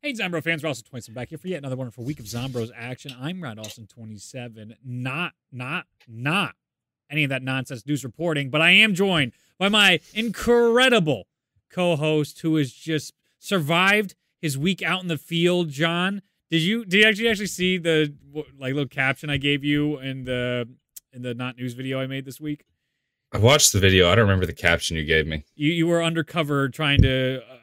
Hey, Zombro fans, we're also 27 back here for yet another wonderful week of Zombros action. I'm Rod Austin 27. Not, not, not any of that nonsense news reporting, but I am joined by my incredible co-host who has just survived his week out in the field. John, did you did you actually actually see the like little caption I gave you in the in the not news video I made this week? I watched the video. I don't remember the caption you gave me. You you were undercover trying to uh,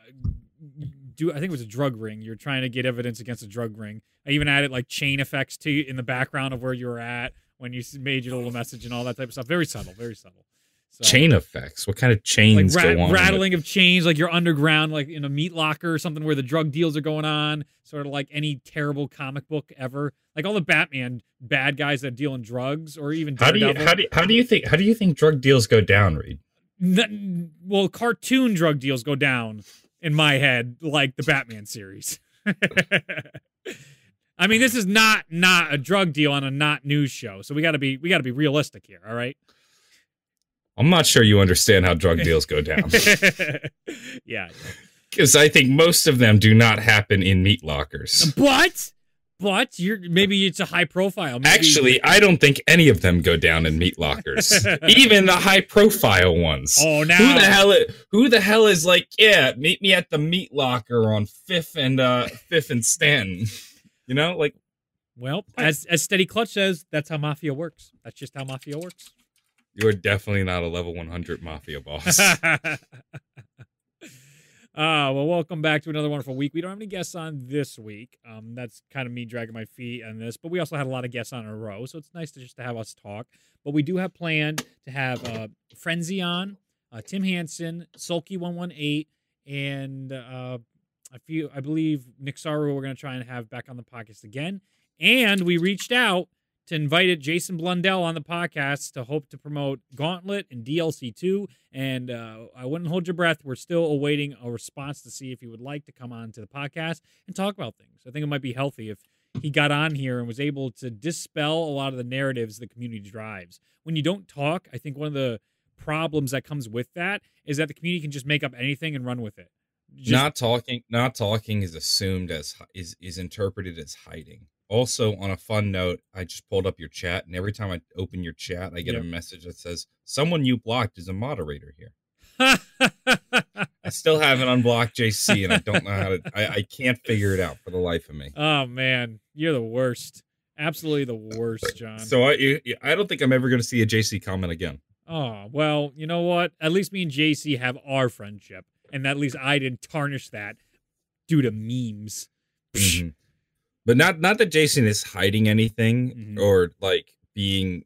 do. I think it was a drug ring. You're trying to get evidence against a drug ring. I even added like chain effects to in the background of where you were at when you made your little message and all that type of stuff. Very subtle. Very subtle. So, chain effects. What kind of chains like go on? Rattling of chains, like you're underground, like in a meat locker or something where the drug deals are going on. Sort of like any terrible comic book ever. Like all the Batman bad guys that deal in drugs, or even how do you how do you, how do you think how do you think drug deals go down, Reed? well, cartoon drug deals go down in my head, like the Batman series. I mean, this is not not a drug deal on a not news show, so we got to be we got to be realistic here. All right. I'm not sure you understand how drug deals go down. yeah. Because I think most of them do not happen in meat lockers. But, but you're maybe it's a high profile. Maybe. Actually, I don't think any of them go down in meat lockers. Even the high profile ones. Oh, now who the hell? Is, who the hell is like? Yeah, meet me at the meat locker on Fifth and uh Fifth and Stanton. You know, like. Well, as as Steady Clutch says, that's how mafia works. That's just how mafia works. You are definitely not a level 100 mafia boss. uh, well, welcome back to another wonderful week. We don't have any guests on this week. Um, that's kind of me dragging my feet on this, but we also had a lot of guests on in a row, so it's nice to just to have us talk. But we do have planned to have uh, Frenzy on, uh, Tim Hanson, Sulky118, and uh, I feel I believe Nick Saru we're going to try and have back on the podcast again. And we reached out to invited Jason Blundell on the podcast to hope to promote Gauntlet and DLC 2. And uh, I wouldn't hold your breath. We're still awaiting a response to see if he would like to come on to the podcast and talk about things. I think it might be healthy if he got on here and was able to dispel a lot of the narratives the community drives. When you don't talk, I think one of the problems that comes with that is that the community can just make up anything and run with it. Just, not talking, not talking is assumed as is is interpreted as hiding. Also, on a fun note, I just pulled up your chat, and every time I open your chat, I get yep. a message that says, Someone you blocked is a moderator here. I still haven't unblocked JC, and I don't know how to. I, I can't figure it out for the life of me. Oh man, you're the worst. Absolutely the worst, John. So I, I don't think I'm ever going to see a JC comment again. Oh well, you know what? At least me and JC have our friendship, and at least I didn't tarnish that due to memes. Mm-hmm but not not that Jason is hiding anything mm-hmm. or like being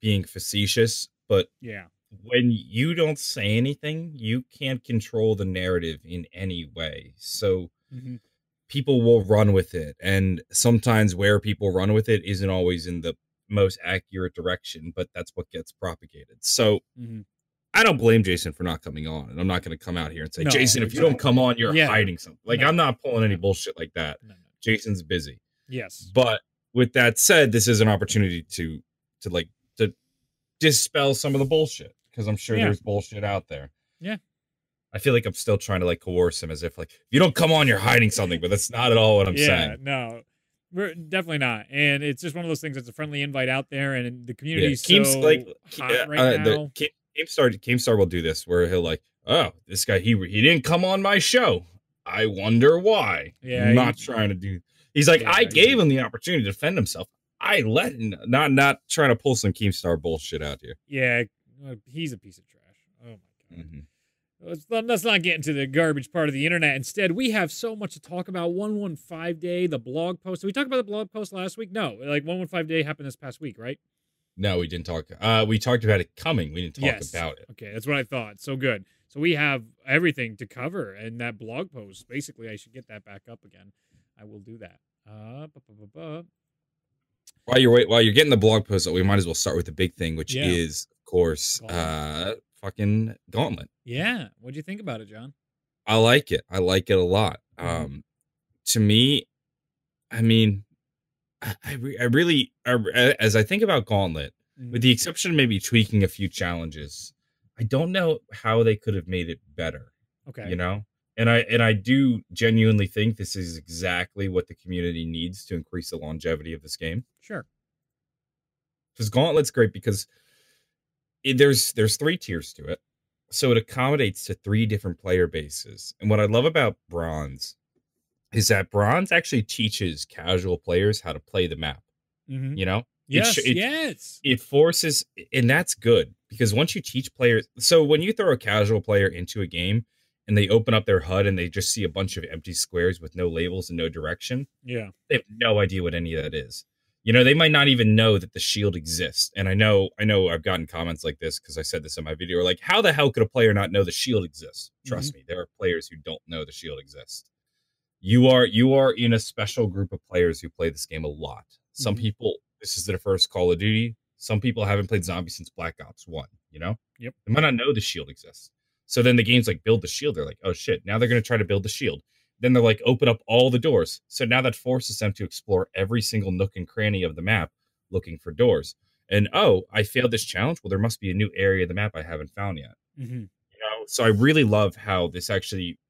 being facetious, but yeah, when you don't say anything, you can't control the narrative in any way. So mm-hmm. people will run with it, and sometimes where people run with it isn't always in the most accurate direction, but that's what gets propagated. So. Mm-hmm. I don't blame Jason for not coming on, and I'm not going to come out here and say, no, Jason, if you don't come on, you're yeah. hiding something. Like no. I'm not pulling any bullshit like that. No, Jason's busy. Yes. But with that said, this is an opportunity to to like to dispel some of the bullshit because I'm sure yeah. there's bullshit out there. Yeah. I feel like I'm still trying to like coerce him as if like if you don't come on, you're hiding something, but that's not at all what I'm yeah, saying. No. We're definitely not, and it's just one of those things. That's a friendly invite out there, and the community yeah, so like hot right uh, now. The, Keemstar, Keemstar will do this where he'll like, oh, this guy he he didn't come on my show. I wonder why. Yeah, I'm not trying to do. He's like, yeah, I gave him the opportunity to defend himself. I let him, not not trying to pull some Keemstar bullshit out here. Yeah, he's a piece of trash. Oh my god. Mm-hmm. Let's, let's not get into the garbage part of the internet. Instead, we have so much to talk about. 115 Day, the blog post. Did we talk about the blog post last week? No. Like 115 Day happened this past week, right? No, we didn't talk. Uh, we talked about it coming. We didn't talk yes. about it. Okay, that's what I thought. So good. So we have everything to cover, and that blog post. Basically, I should get that back up again. I will do that. Uh, while you're wait, while you're getting the blog post, we might as well start with the big thing, which yeah. is, of course, uh, fucking Gauntlet. Yeah, what do you think about it, John? I like it. I like it a lot. Mm-hmm. Um, to me, I mean, I, I really, as I think about Gauntlet, mm-hmm. with the exception of maybe tweaking a few challenges, I don't know how they could have made it better. Okay, you know, and I and I do genuinely think this is exactly what the community needs to increase the longevity of this game. Sure. Because Gauntlet's great because it, there's there's three tiers to it, so it accommodates to three different player bases. And what I love about Bronze is that Bronze actually teaches casual players how to play the map. Mm-hmm. You know, Yes. it, it, yes. it forces, and that's good because once you teach players, so when you throw a casual player into a game and they open up their HUD and they just see a bunch of empty squares with no labels and no direction, yeah. they have no idea what any of that is. You know, they might not even know that the shield exists. And I know, I know, I've gotten comments like this because I said this in my video. Like, how the hell could a player not know the shield exists? Trust me, there are players who don't know the shield exists. You are you are in a special group of players who play this game a lot. Some Mhm. people, this is their first Call of Duty. Some people haven't played Zombie since Black Ops One. You know, Yep. they might not know the shield exists. So then the game's like build the shield. They're like, oh shit, now they're gonna try to build the shield then they're like open up all the doors so now that forces them to explore every single nook and cranny of the map looking for doors and oh i failed this challenge well there must be a new area of the map i haven't found yet Mm-hmm. you know so i really love how this actually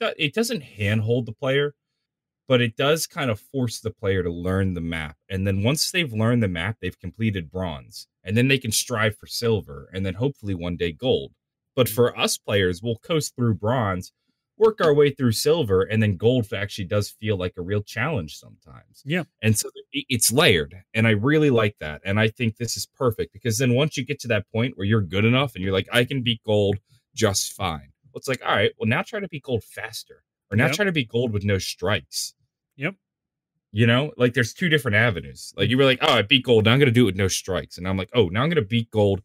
it doesn't handhold the player but it does kind of force the player to learn the map and then once they've learned the map they've completed bronze and then they can strive for silver and then hopefully one day gold. But mm-hmm. for us players we'll coast through bronze work our way through silver and then gold actually does feel like a real challenge sometimes. Yeah. and so it's layered and i really like that and i think this is perfect because then once you get to that point where you're good enough and you're like i can beat gold just fine well, it's like all right well now try to beat gold faster or now Yep. try to beat gold with no strikes Yep. you know like there's two different avenues like you were like oh i beat gold now i'm gonna do it with no strikes and i'm like oh now i'm gonna beat gold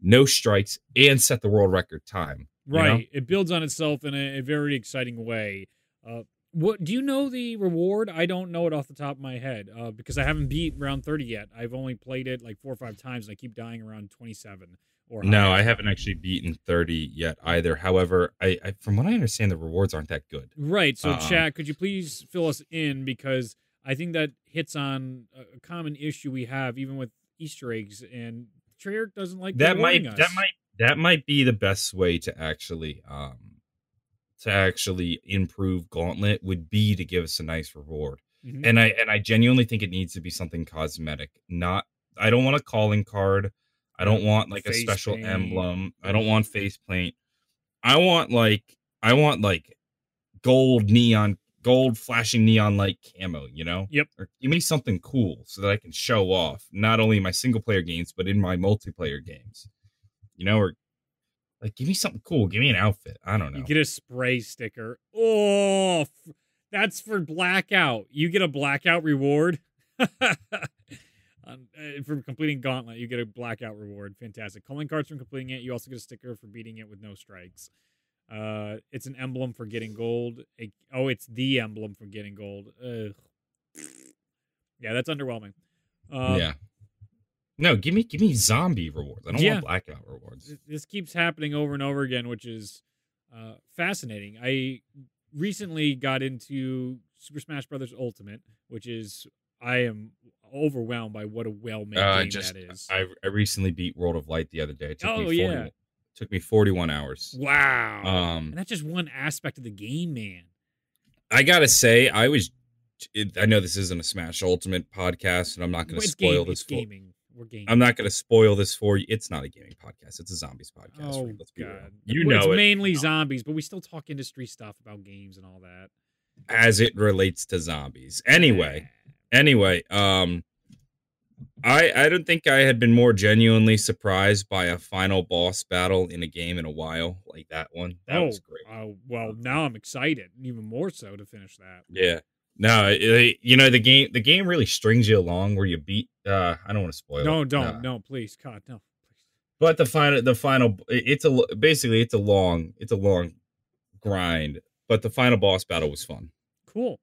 no strikes and set the world record time you know? Right. It builds on itself in a, a very exciting way. Uh, what do you know the reward? I don't know it off the top of my head uh, because I haven't beat round thirty yet. I've only played it like four or five times, and I keep dying around twenty-seven. Or No, higher. I haven't actually beaten 30 yet either. However, I, I from what I understand, the rewards aren't that good. Right. So, Um, chat, could you please fill us in because I think that hits on a common issue we have even with Easter eggs, and Treyarch doesn't like That might us. that might that might be the best way to actually um to actually improve Gauntlet would be to give us a nice reward. Mhm. And I and I genuinely think it needs to be something cosmetic. Not I don't want a calling card. I don't want like a special paint. emblem. I don't want face paint. I want like I want like gold neon gold flashing neon light camo, you know? Yep. Or give me something cool so that I can show off not only in my single player games but in my multiplayer games. You know, or like give me something cool. Give me an outfit. I don't know. You get a spray sticker. Oh, f- that's for blackout. You get a blackout reward. Um, uh, for completing Gauntlet, you get a blackout reward. Fantastic. Calling cards from completing it. You also get a sticker for beating it with no strikes. Uh, it's an emblem for getting gold. A- oh, it's the emblem for getting gold. Ugh. Yeah, that's underwhelming. Um, yeah. No, give me give me zombie rewards. I don't Yeah. want blackout rewards. this keeps happening over and over again, which is uh, fascinating. I recently got into Super Smash Brothers Ultimate, which is I am overwhelmed by what a well-made Uh, game just that is. I I recently beat World of Light the other day. It took Oh, me 40, yeah. took me 41 hours. wow, Um and that's just one aspect of the game, man. I got to say I was it, I know this isn't a Smash Ultimate podcast and I'm not going to spoil game, this for gaming. We're gaming. I'm not going to spoil this for you. It's not a gaming podcast. It's a zombies podcast. Oh let's be god, You Well, know it's it mainly zombies, but we still talk industry stuff about games and all that. as it relates to zombies. Anyway, anyway, um I I don't think I had been more genuinely surprised by a final boss battle in a game in a while like that one. That oh, was great. Oh well, now I'm excited, even more so to finish that. Yeah. No, it- you know the game. The game really strings you along where you beat. uh I don't want to spoil. No, it. don't, Uh, no, please, God, no. But the final, the final, it's a basically it's a long, it's a long grind. But the final boss battle was fun. Cool.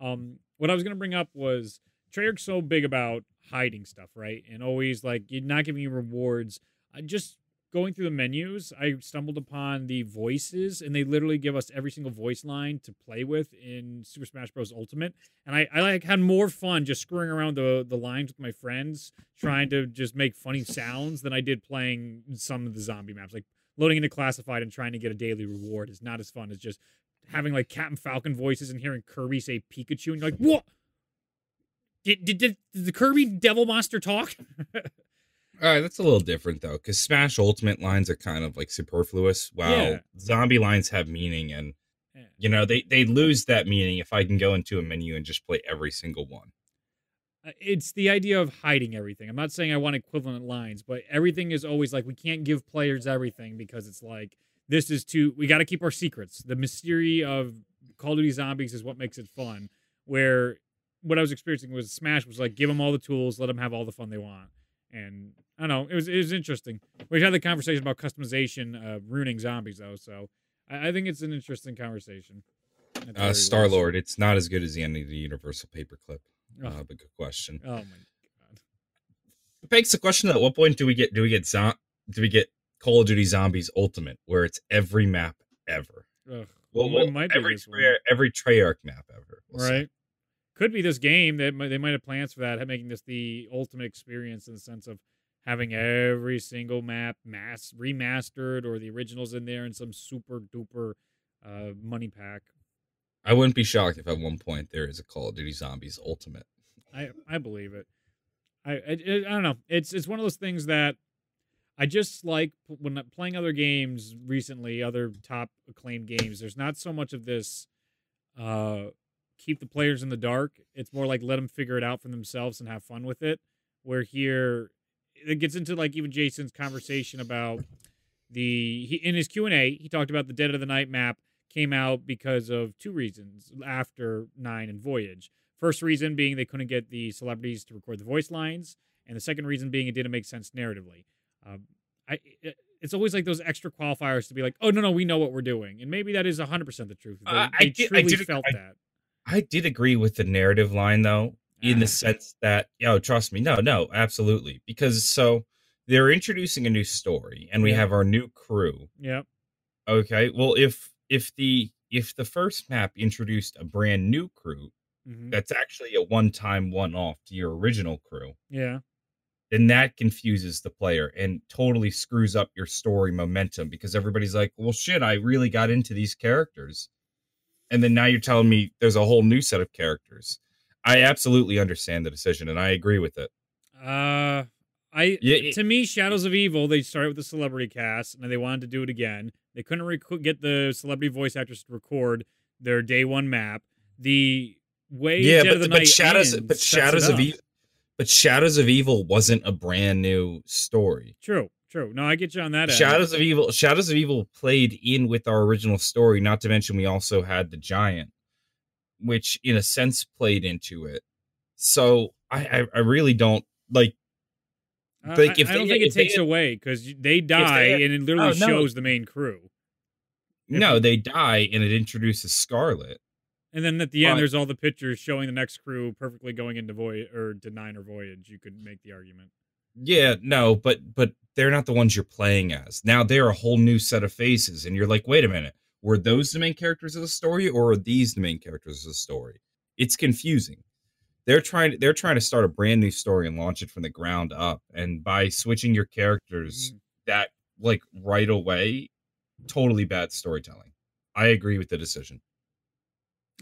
Um, what I was gonna bring up was Treyarch's so big about hiding stuff, right? And always like not giving you rewards. I just going through the menus, I stumbled upon the voices, and they literally give us every single voice line to play with in Super Smash Bros. Ultimate. And I, I like had more fun just screwing around the the lines with my friends, trying to just make funny sounds than I did playing some of the zombie maps. Like loading into classified and trying to get a daily reward is not as fun as just having like Captain Falcon voices and hearing Kirby say Pikachu, and you're like, what? Did, did, did the Kirby Devil Monster talk? All right, that's a little different though, because Smash Ultimate lines are kind of like superfluous, while Yeah. zombie lines have meaning, and Yeah. you know they they lose that meaning if I can go into a menu and just play every single one. Uh, it's the idea of hiding everything. I'm not saying I want equivalent lines, but everything is always like we can't give players everything because it's like this is too. We got to keep our secrets. The mystery of Call of Duty Zombies is what makes it fun. Where what I was experiencing was Smash was like give them all the tools, let them have all the fun they want, and I don't know. It was it was interesting. We had the conversation about customization uh, ruining zombies though, so I, I think it's an interesting conversation. Uh. Star Lord, it's not as good as the end of the Universal Paperclip. Oh. Uh, but good question. Oh my god. It begs the question: At what point do we get do we get zo- do we get Call of Duty Zombies Ultimate, where it's every map ever? Ugh. Well, Well, well, might be every this one. Treyarch- every Treyarch map ever, we'll say. right? Could be this game. They might, they might have plans for that, making this the ultimate experience in the sense of having every single map mass remastered or the originals in there in some super duper uh, money pack. I wouldn't be shocked if at one point there is a Call of Duty Zombies Ultimate. I I believe it. I I, I don't know. It's it's one of those things that I just like when playing other games recently, other top acclaimed games. There's not so much of this uh keep the players in the dark. It's more like let them figure it out for themselves and have fun with it. Where here it gets into like even Jason's conversation about the he in his Q&A, he talked about the Dead of the Night map came out because of two reasons after 9 and Voyage. First reason being they couldn't get the celebrities to record the voice lines, and the second reason being it didn't make sense narratively. Um, I it, it's always like those extra qualifiers to be like, oh no no we know what we're doing, and maybe that is hundred percent the truth. They, Uh, I they did- I truly did- felt I- that. I did agree with the narrative line though, in Ah. the sense that, yo, trust me, no, no, absolutely, because so they're introducing a new story, and we Yeah. have our new crew. Yep. Okay, well, if if the if the first map introduced a brand new crew hmm that's actually a one time one off to your original crew, Yeah. Then that confuses the player and totally screws up your story momentum because everybody's like, well, shit, I really got into these characters. And then now you're telling me there's a whole new set of characters. I absolutely understand the decision and I agree with it. Uh, I Yeah, it- to me, Shadows of Evil. They started with the celebrity cast, and they wanted to do it again. They couldn't rec- get the celebrity voice actors to record their day one map. The way yeah, but, the but Shadows ends but Shadows of. Evil but Shadows of Evil wasn't a brand new story. True, true. No, I get you on that. end. Shadows of Evil Shadows of Evil played in with our original story, not to mention we also had the giant, which in a sense played into it. So I I, I really don't like Uh, like, I, if I don't they- think it they takes had- away because they die, had- and it literally Oh, no. shows the main crew. If no, they die and it introduces Scarlett. And then at the end, But- there's all the pictures showing the next crew perfectly going into voyage or to nine or voyage. You could make the argument. Yeah, no, but but they're not the ones you're playing as. Now they're a whole new set of faces, and you're like, wait a minute, were those the main characters of the story, or are these the main characters of the story? It's confusing. They're trying they're trying to start a brand new story and launch it from the ground up, and by switching your characters mm-hmm. that like right away, totally bad storytelling. I agree with the decision.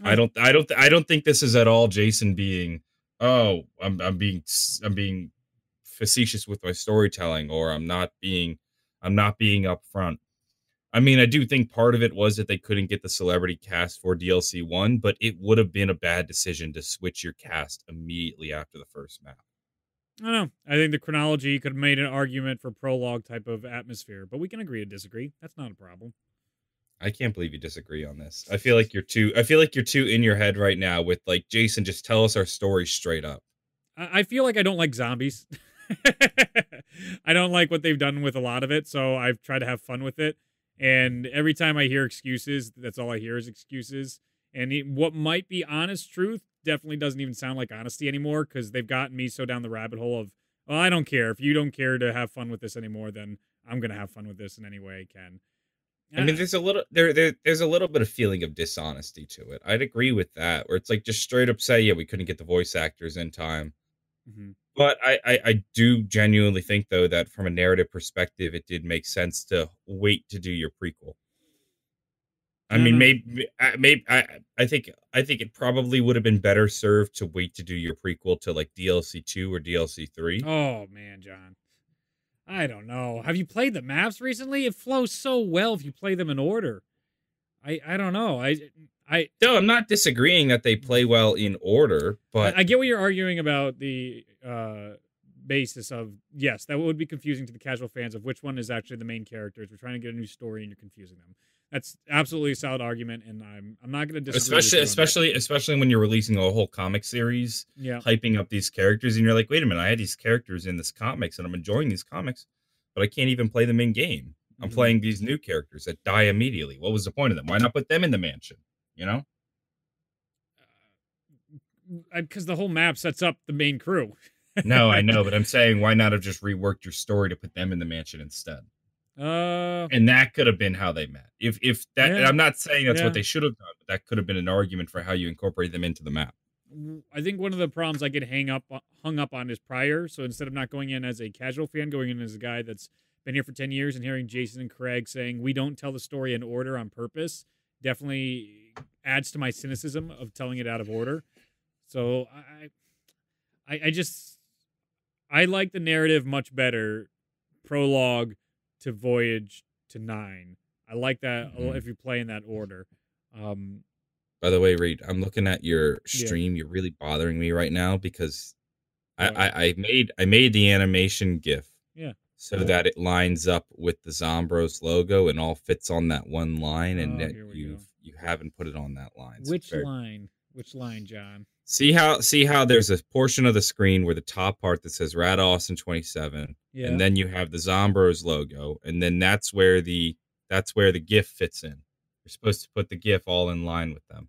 I don't I don't I don't think this is at all Jason being oh I'm I'm being I'm being facetious with my storytelling or I'm not being I'm not being upfront. I mean, I do think part of it was that they couldn't get the celebrity cast for DLC 1, but it would have been a bad decision to switch your cast immediately after the first map. I don't know. I think the chronology could have made an argument for prologue type of atmosphere, but we can agree to disagree. That's not a problem. I can't believe you disagree on this. I feel like you're too I feel like you're too in your head right now with like Jason just tell us our story straight up. I, feel like I don't like zombies. I don't like what they've done with a lot of it, so I've tried to have fun with it. And every time I hear excuses, that's all I hear is excuses. And what might be honest truth definitely doesn't even sound like honesty anymore because they've gotten me so down the rabbit hole of, well, I don't care. If you don't care to have fun with this anymore, then I'm going to have fun with this in any way I can. I mean, there's a little there, there there's a little bit of feeling of dishonesty to it. I'd agree with that, where it's like just straight up say, yeah, we couldn't get the voice actors in time. Mhm. But I, I, I do genuinely think though that from a narrative perspective, it did make sense to wait to do your prequel. I mean, maybe, maybe I, I think, I think it probably would have been better served to wait to do your prequel to like DLC two or DLC three. Oh man, John, I don't know. Have you played the maps recently? It flows so well if you play them in order. I, I don't know. I, I. No, I'm not disagreeing that they play well in order, but I, I get what you're arguing about the uh basis of yes, that would be confusing to the casual fans of which one is actually the main characters. We're trying to get a new story and you're confusing them. That's absolutely a solid argument, and I'm I'm not going to disagree. Especially especially especially when you're releasing a whole comic series, yeah, hyping up these characters, and you're like, wait a minute, I had these characters in this comics, and I'm enjoying these comics, but I can't even play them in game. I'm mm-hmm. playing these new characters that die immediately. What was the point of them? Why not put them in the mansion? You know, because uh, the whole map sets up the main crew. no, I know, but I'm saying why not have just reworked your story to put them in the mansion instead? Uh, and that could have been how they met. If if that, yeah, I'm not saying that's yeah. what they should have done, but that could have been an argument for how you incorporate them into the map. I think one of the problems I get hang up hung up on is prior. So instead of not going in as a casual fan, going in as a guy that's been here for ten years and hearing Jason and Craig saying we don't tell the story in order on purpose, definitely adds to my cynicism of telling it out of order. So I, I, I just I like the narrative much better. Prologue to Voyage to Nine. I like that mm-hmm. if you play in that order. Um, By the way, Reed, I'm looking at your stream. Yeah. You're really bothering me right now because I, I, I, made I made the animation GIF. Yeah. So that it lines up with the Zombros logo and all fits on that one line, and oh, you you haven't put it on that line. So Which line? Which line, John? See how see how there's a portion of the screen where the top part that says Rad Austin 27, yeah. and then you have the Zombros logo, and then that's where the that's where the GIF fits in. You're supposed to put the GIF all in line with them.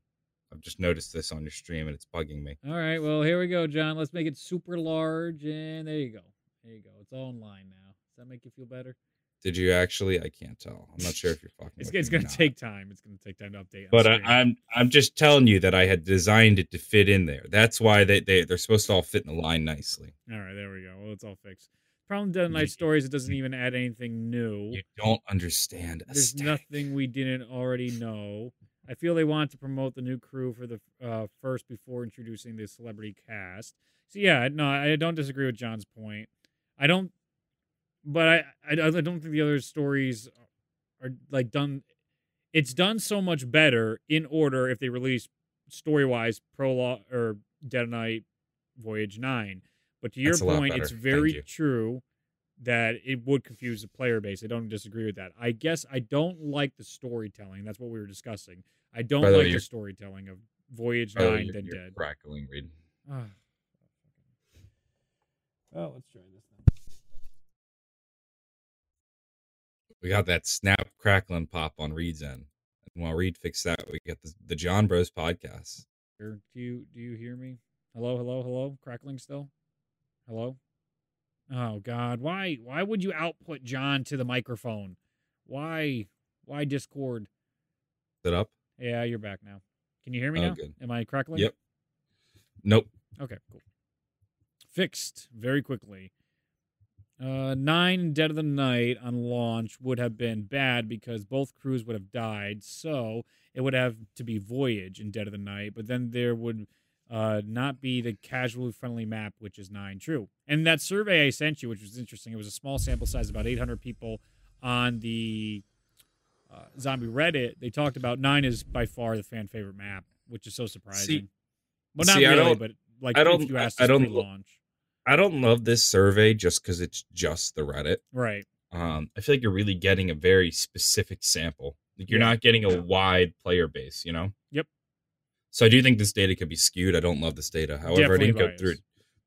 I've just noticed this on your stream, and it's bugging me. All right, well here we go, John. Let's make it super large, and there you go. There you go. It's all in line now. Does that make you feel better? Did you actually? I can't tell. I'm not sure if you're fucking. it's, it's going to take time. It's going to take time to update. But I, I'm I'm just telling you that I had designed it to fit in there. That's why they they they're supposed to all fit in the line nicely. All right, there we go. Well, it's all fixed. Problem Dead Night Stories. It doesn't even add anything new. You don't understand. There's nothing we didn't already know. I feel they want to promote the new crew for the uh, first before introducing the celebrity cast. So yeah, no, I don't disagree with John's point. I don't but I, I, I don't think the other stories are like done. It's done so much better in order if they release story wise prologue or Dead Night Voyage Nine. But to your point, it's very true that it would confuse the player base. I don't disagree with that. I guess I don't like the storytelling. That's what we were discussing. I don't like the storytelling of Voyage Nine then Dead. Crackling, Reed. Oh, let's try this. We got that snap crackling pop on Reed's end. And while Reed fixed that, we get the, the John Bros podcast. Do you do you hear me? Hello, hello, hello. Crackling still? Hello? Oh God, why why would you output John to the microphone? Why why Discord? Is it up? Yeah, you're back now. Can you hear me oh, now? Good. Am I crackling? Yep. Nope. Okay, cool. Fixed very quickly. Uh, nine Dead of the Night on launch would have been bad because both crews would have died. So it would have to be Voyage in Dead of the Night, but then there would uh, not be the casually friendly map, which is nine. True. And that survey I sent you, which was interesting, it was a small sample size, about 800 people on the uh, zombie Reddit. They talked about nine is by far the fan favorite map, which is so surprising. See, well, not see, really, but like I don't, if you asked I don't launch. I don't love this survey just because it's just the Reddit. Right. Um, I feel like you're really getting a very specific sample. Like you're yeah. not getting a wide player base, you know? Yep. So I do think this data could be skewed. I don't love this data. However, Definitely I didn't biased. go through it.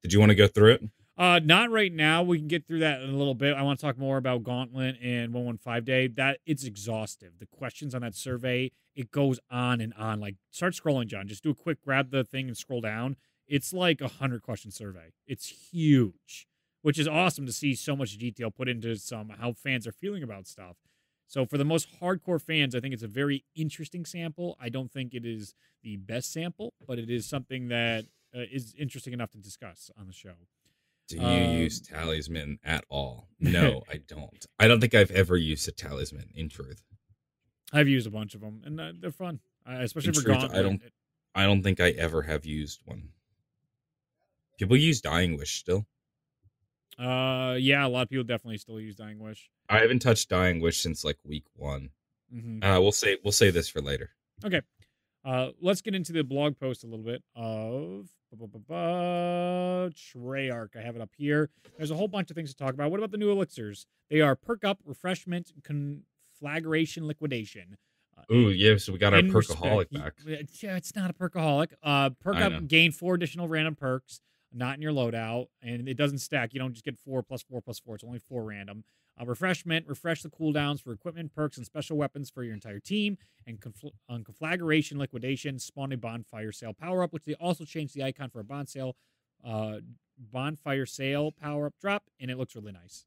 Did you want to go through it? Uh, not right now. We can get through that in a little bit. I want to talk more about Gauntlet and 115 Day. That it's exhaustive. The questions on that survey, it goes on and on. Like start scrolling, John. Just do a quick grab the thing and scroll down. It's like a hundred question survey. It's huge, which is awesome to see so much detail put into some how fans are feeling about stuff. So for the most hardcore fans, I think it's a very interesting sample. I don't think it is the best sample, but it is something that uh, is interesting enough to discuss on the show. Do you um, use talisman at all? No, I don't. I don't think I've ever used a talisman in truth. I've used a bunch of them, and uh, they're fun, uh, especially In for truth, Gauntlet. I don't- I don't think I ever have used one. People use Dying Wish still. Uh, yeah, a lot of people definitely still use Dying Wish. I haven't touched Dying Wish since like week one. hmm Uh, we'll say we'll say this for later. Okay. Uh, let's get into the blog post a little bit of Treyarch. I have it up here. There's a whole bunch of things to talk about. What about the new elixirs? They are perk up, refreshment, conflagration, liquidation. Uh, Ooh, yeah. So we got our perkaholic respect- back. Yeah, it's not a perkaholic. Uh, perk I up, know. gain four additional random perks, not in your loadout, and it doesn't stack. You don't just get four plus four plus four. It's only four random. Uh, refreshment, refresh the cooldowns for equipment, perks, and special weapons for your entire team. And confl- on conflagration, liquidation, spawn a bonfire sale power up, which they also changed the icon for a bond sale, uh, bonfire sale power up drop, and it looks really nice.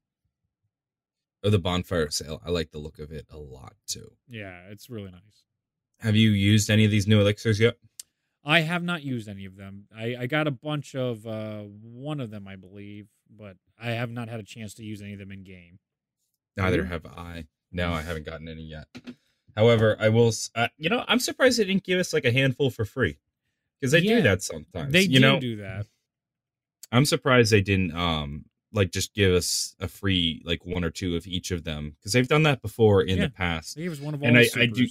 Oh, the bonfire sale. I like the look of it a lot too. Yeah, it's really nice. Have you used any of these new elixirs yet? I have not used any of them. I, I got a bunch of uh, one of them, I believe, but I have not had a chance to use any of them in game. Neither have I. No, I haven't gotten any yet. However, I will. Uh, you know, I'm surprised they didn't give us like a handful for free because they Yeah, do that sometimes. They you do know, do that. I'm surprised they didn't um like just give us a free like one or two of each of them because they've done that before in Yeah. the past. Gave us one of all And I- I do-.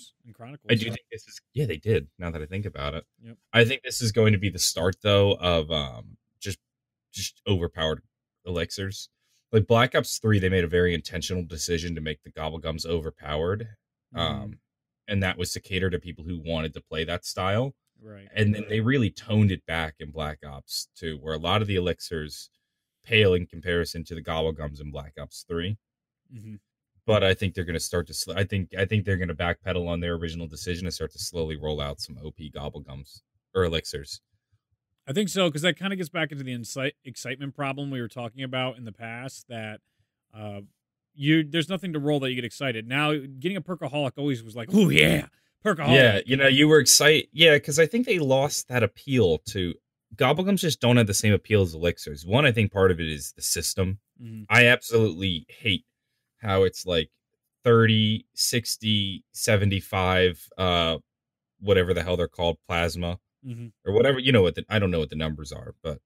I do think this is yeah they did. Now that I think about it, Yep. I think this is going to be the start though of um just just overpowered elixirs. Like Black Ops Three, they made a very intentional decision to make the Gobblegums overpowered, Mhm. um, and that was to cater to people who wanted to play that style. right. And then they really toned it back in Black Ops 2, where a lot of the elixirs pale in comparison to the Gobblegums in Black Ops 3 hmm but I think they're going to start to. Sl- I think I think they're going to backpedal on their original decision and start to slowly roll out some OP gobblegums or elixirs. I think so because that kind of gets back into the incite, excitement problem we were talking about in the past. That uh, you there's nothing to roll that you get excited. Now getting a perkaholic always was like, oh yeah, perkaholic. Yeah, you know, you were excited. Yeah, because I think they lost that appeal to gobblegums. Just don't have the same appeal as elixirs. One, I think part of it is the system. Mhm. I absolutely hate how it's like 30, 60, 75, uh, whatever the hell they're called, plasma. Mhm. or whatever you know what the, i don't know what the numbers are but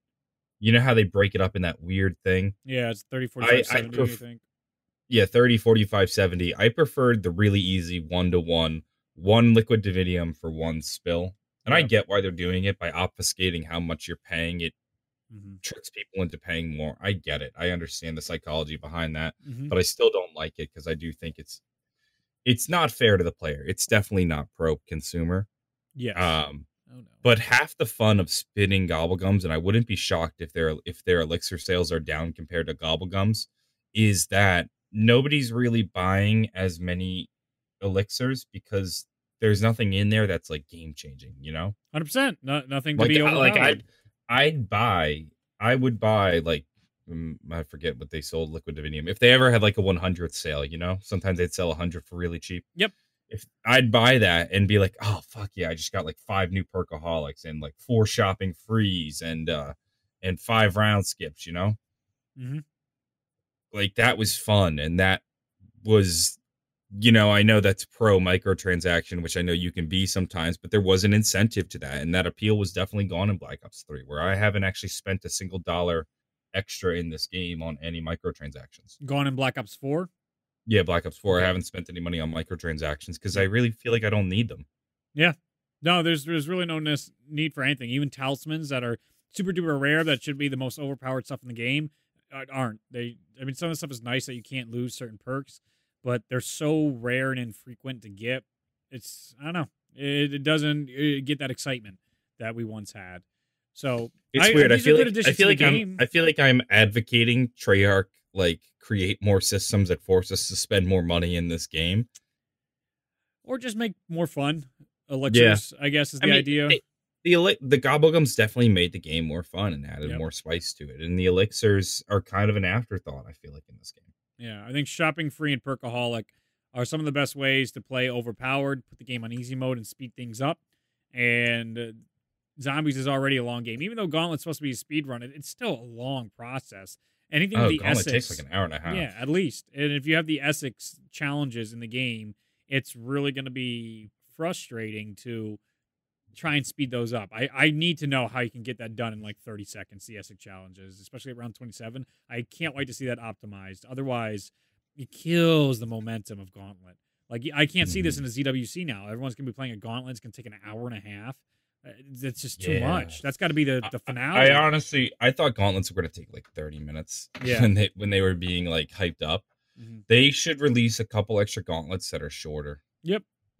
you know how they break it up in that weird thing Yeah, it's 30, 45, I- I 70, I pref- think. yeah 30 45 70 i preferred the really easy one to one one liquid Divinium for one spill and i get why they're doing it by obfuscating how much you're paying it hmm tricks people into paying more. I get it. I understand the psychology behind that hmm but i still don't like it because i do think it's it's not fair to the player. It's definitely not pro consumer Yeah. um oh no. But half the fun of spinning gobblegums, and I wouldn't be shocked if their if their elixir sales are down compared to gobblegums, is that nobody's really buying as many elixirs because there's nothing in there that's like game changing, you know? hundred percent. No, nothing to Like be I- like. I'd I'd buy I would buy like mm, I forget what they sold liquid Divinium. If they ever had like a 100th sale, you know, sometimes they'd sell 100 for really cheap. Yep. If I'd buy that and be like, oh fuck yeah, I just got like five new perkaholics and like four shopping frees and uh and five round skips, you know, Mhm. like that was fun and that was you know i know that's pro microtransaction which i know you can be sometimes but there was an incentive to that and that appeal was definitely gone in black ops 3 where i haven't actually spent a single dollar extra in this game on any microtransactions Gone in Black Ops Four. yeah black ops 4 Okay. i haven't spent any money on microtransactions because i really feel like i don't need them Yeah. No, there's there's really no need for anything. Even talismans that are super duper rare that should be the most overpowered stuff in the game uh, aren't. They I mean some of the stuff is nice that you can't lose certain perks, but they're so rare and infrequent to get. It's I don't know. It, it doesn't uh, get that excitement that we once had. So it's I- weird i feel like i feel like i'm game. i feel like i'm advocating treyarch like create more systems that force us to spend more money in this game or just make more fun. Elixirs, I guess, is the I mean, idea. they- the the gobblegums definitely made the game more fun and added Yep. more spice to it, and the elixirs are kind of an afterthought. I feel like in this game. Yeah, I think shopping free and perkaholic are some of the best ways to play overpowered, put the game on easy mode, and speed things up. And uh, zombies is already a long game, even though Gauntlet's supposed to be a speed run. It, it's still a long process. Anything Oh, with the Gauntlet Essex, takes like an hour and a half. yeah, at least. And if you have the Essex challenges in the game, it's really going to be frustrating to try and speed those up. I, I need to know how you can get that done in like 30 seconds, the ESIC challenges, especially around 27. I can't wait to see that optimized. Otherwise, it kills the momentum of Gauntlet. Like I can't see this in a ZWC now. Everyone's gonna be playing a Gauntlet. It's gonna take an hour and a half. Uh, That's just too Yeah. much. That's got to be the the finale. I honestly, I thought gauntlets were going to take like 30 minutes. Yeah. when they when they were being like hyped up. Mhm. They should release a couple extra gauntlets that are shorter.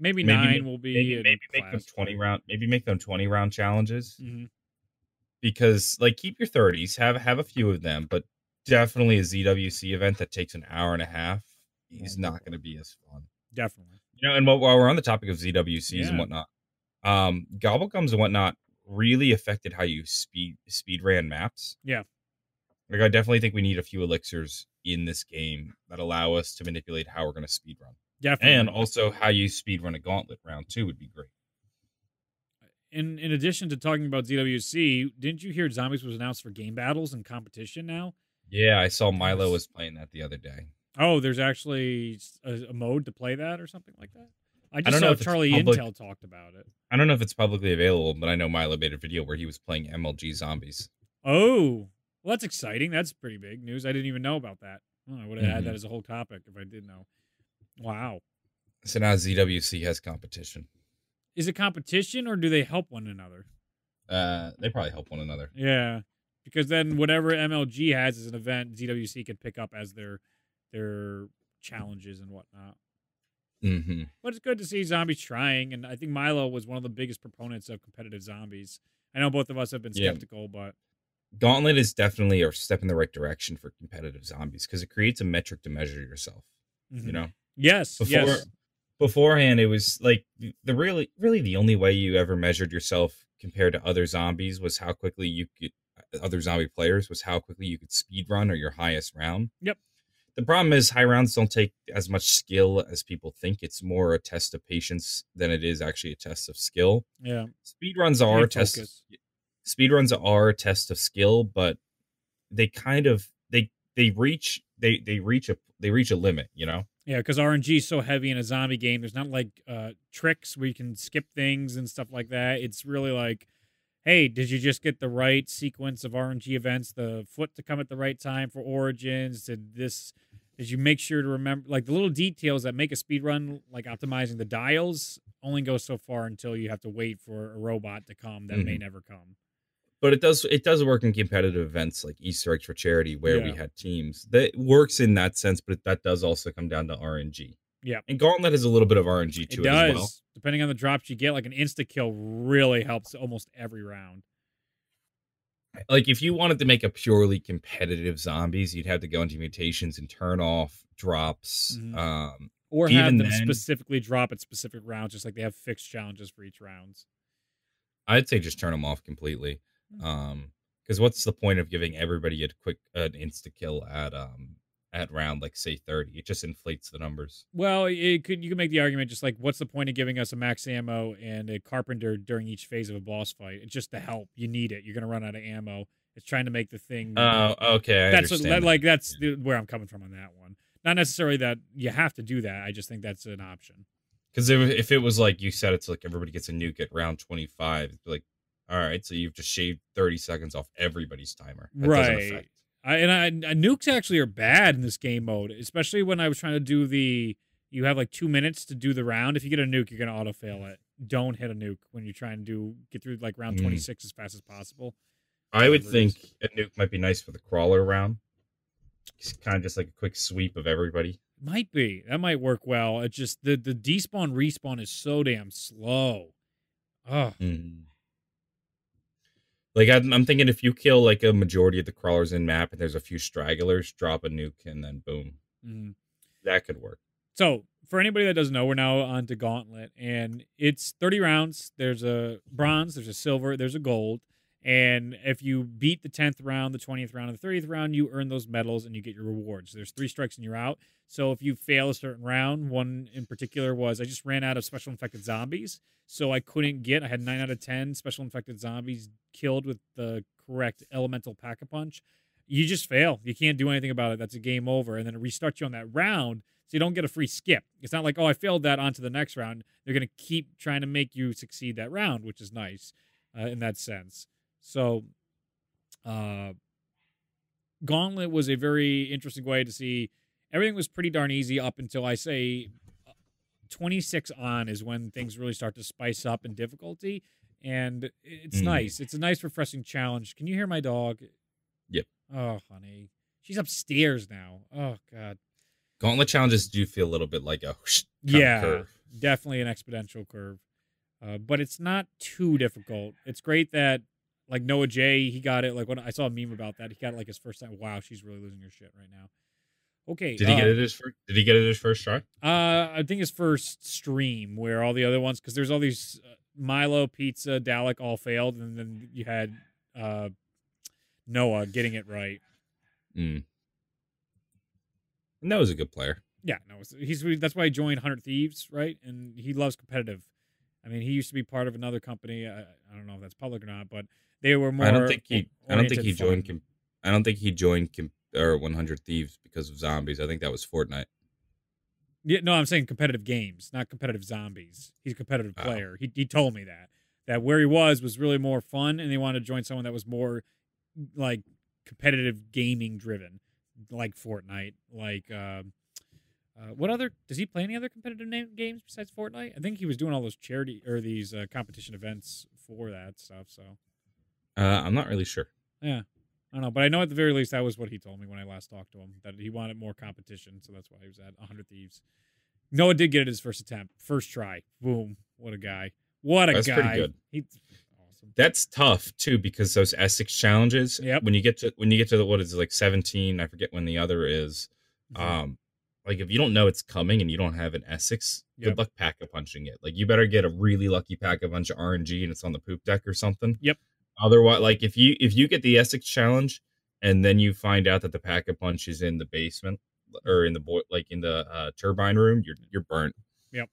Maybe, Maybe nine will be Maybe, maybe make them 20 round. Maybe make them 20 round challenges Mhm. because like keep your 30s, have have a few of them, but definitely a ZWC event that takes an hour and a half is not going to be as fun. Definitely. You know, and while while we're on the topic of ZWCs Yeah. and whatnot, um, gobblegums and whatnot really affected how you speed speed ran maps. Yeah. Like I definitely think we need a few elixirs in this game that allow us to manipulate how we're going to speed run, Definitely. and also how you speed run a gauntlet round two would be great. in in addition to talking about ZWC, didn't you hear Zombies was announced for game battles and competition now? Yeah, I saw Milo was playing that the other day. Oh, there's actually a mode to play that or something like that. I just don't know saw if Charlie public- Intel talked about it. I don't know if it's publicly available, but I know Milo made a video where he was playing MLG Zombies. Oh, well, that's exciting. That's pretty big news. I didn't even know about that. Oh, I would have had Mhm. that as a whole topic if I did know. Wow. So now ZWC has competition. Is it competition or do they help one another? Uh, they probably help one another. Yeah, because then whatever MLG has as an event, ZWC can pick up as their their challenges and whatnot. hmm But it's good to see zombies trying, and I think Milo was one of the biggest proponents of competitive zombies. I know both of us have been Yeah. skeptical, but Gauntlet is definitely a step in the right direction for competitive zombies because it creates a metric to measure yourself. You mhm. know, yes, before yes, beforehand, it was like the- really, really the only way you ever measured yourself compared to other zombies was how quickly you could uh, other zombie players was how quickly you could speed run or your highest round. Yep. The problem is high rounds don't take as much skill as people think. It's more a test of patience than it is actually a test of skill. yeah. Speed runs are a test. focus. Speed runs are a test of skill, but they kind of they they reach they they reach a they reach a limit. You know. Yeah, because RNG is so heavy in a zombie game. There's not like uh, tricks where you can skip things and stuff like that. It's really like, hey, did you just get the right sequence of RNG events? The foot to come at the right time for Origins? Did this? Did you make sure to remember like the little details that make a speed run, like optimizing the dials, only go so far until you have to wait for a robot to come that may never come. But it does it does work in competitive events like Easter eggs for charity where we had teams that works in that sense, but that does also come down to RNG. Yeah. and Gauntlet has a little bit of RNG It to it, does, as well. depending on the drops you get. Like an insta kill really helps almost every round. Like if you wanted to make a purely competitive zombies, you'd have to go into mutations and turn off drops. Mhm. Um, or have Even them then- specifically drop at specific rounds, just like they have fixed challenges for each rounds. I'd say just turn them off completely. Mm. Um, because what's the point of giving everybody a quick an insta kill at um at round like say thirty? It just inflates the numbers. Well, it could you could make the argument just like what's the point of giving us a max ammo and a carpenter during each phase of a boss fight? It's just to help. You need it. You're gonna run out of ammo. It's trying to make the thing. Oh, okay. I that's what, understand that, like that's the, where I'm coming from on that one. Not necessarily that you have to do that. I just think that's an option. Because if, if it was like you said, it's like everybody gets a nuke at round 25. Like, all right, so you've just shaved 30 seconds off everybody's timer. That doesn't Right. affect. I, and I, and nukes actually are bad in this game mode, especially when I was trying to do the. You have like two minutes to do the round. If you get a nuke, you're gonna auto fail it. Don't hit a nuke when you're trying to do get through like round Mm. 26 as fast as possible. I would think a nuke might be nice for the crawler round. It's kind of just like a quick sweep of everybody. Might be that might work well. It just the the despawn respawn is so damn slow. Oh, Like I'm, I'm thinking, if you kill like a majority of the crawlers in map, and there's a few stragglers, drop a nuke, and then boom, mhm. that could work. So, for anybody that doesn't know, we're now on to Gauntlet, and it's 30 rounds. There's a bronze, there's a silver, there's a gold. And if you beat the 10th round, the 20th round, and the 30th round, you earn those medals and you get your rewards. There's three strikes and you're out. So if you fail a certain round, one in particular was I just ran out of special infected zombies. So I couldn't get, I had 9 out of 10 special infected zombies killed with the correct elemental pack a punch. you just fail. You can't do anything about it. That's a game over, and then it restarts you on that round, so you don't get a free skip. It's not like oh I failed that onto the next round. They're gonna keep trying to make you succeed that round, which is nice uh, in that sense. So, uh, Gauntlet was a very interesting way to see. Everything was pretty darn easy up until I say 26 on is when things really start to spice up in difficulty and it's mm. nice. It's a nice refreshing challenge. Can you hear my dog? Yep. Oh honey. She's upstairs now. Oh god. Gauntlet challenges do feel a little bit like a yeah definitely an exponential curve. Uh, but it's not too difficult. It's great that like noah j he got it like when i saw a meme about that he got it like his first time wow she's really losing her shit right now Okay. Did he uh, get it his first? Did he get it his first try? Uh, I think his first stream where all the other ones because there's all these uh, Milo, Pizza, Dalek all failed, and then you had uh, Noah getting it right. Mm. And that was a good player. Yeah, no, he's that's why he joined Hundred Thieves, right? And he loves competitive. I mean, he used to be part of another company. I, I don't know if that's public or not, but they were more. I don't think he. I don't think he joined. Com- I don't think he joined com- or 100 Thieves because of zombies. I think that was Fortnite. Yeah, no, I'm saying competitive games, not competitive zombies. He's a competitive oh. player. He he told me that that where he was was really more fun, and they wanted to join someone that was more like competitive gaming driven, like Fortnite. Like, uh, uh, what other does he play any other competitive games besides Fortnite? I think he was doing all those charity or these uh, competition events for that stuff. So, uh, I'm not really sure. Yeah, I don't know, but I know at the very least that was what he told me when I last talked to him that he wanted more competition, so that's why he was at 100 Thieves. Noah did get it his first attempt, first try. Boom! What a guy! What a that's guy! Pretty good. He, awesome. That's tough too because those Essex challenges. Yep. When you get to when you get to the, what is it, like 17, I forget when the other is. Mm-hmm. Um, like if you don't know it's coming and you don't have an Essex, yep. good luck pack a punching it. Like you better get a really lucky pack a bunch of RNG and it's on the poop deck or something. Yep. Otherwise, like if you if you get the Essex challenge and then you find out that the pack a punch is in the basement or in the boy like in the uh, turbine room, you're you're burnt. Yep.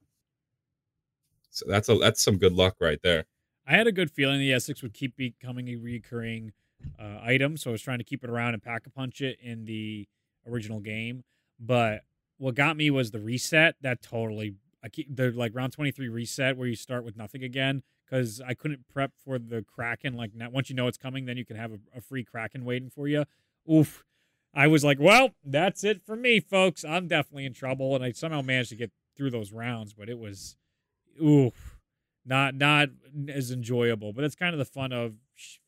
So that's a that's some good luck right there. I had a good feeling the Essex would keep becoming a recurring uh, item, so I was trying to keep it around and pack a punch it in the original game. But what got me was the reset. That totally I keep the like round twenty three reset where you start with nothing again because I couldn't prep for the Kraken. Like now, once you know it's coming, then you can have a, a, free Kraken waiting for you. Oof. I was like, well, that's it for me, folks. I'm definitely in trouble, and I somehow managed to get through those rounds, but it was, oof, not not as enjoyable. But it's kind of the fun of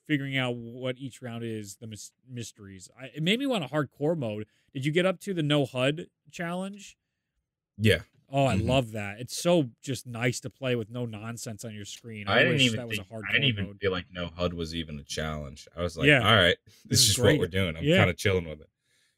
figuring out what each round is, the mysteries. I, it made me want a hardcore mode. Did you get up to the no HUD challenge? Yeah. Oh, I mm-hmm. love that. It's so just nice to play with no nonsense on your screen. I, I didn't even think, I didn't even mode. feel like no HUD was even a challenge. I was like, yeah. all right, this, this is just great. what we're doing. I'm yeah. kind of chilling with it.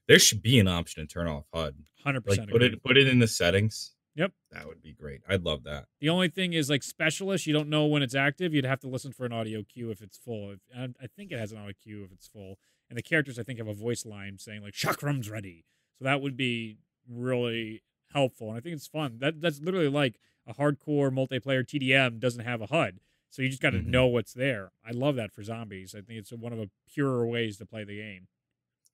There should be an option to turn off HUD. Hundred like, percent. Put it put it in the settings. Yep. That would be great. I'd love that. The only thing is like specialist, you don't know when it's active. You'd have to listen for an audio cue if it's full. I think it has an audio cue if it's full. And the characters I think have a voice line saying like chakram's ready. So that would be really helpful, and I think it's fun. That that's literally like a hardcore multiplayer TDM doesn't have a HUD, so you just got to mm-hmm. know what's there. I love that for zombies. I think it's one of the purer ways to play the game.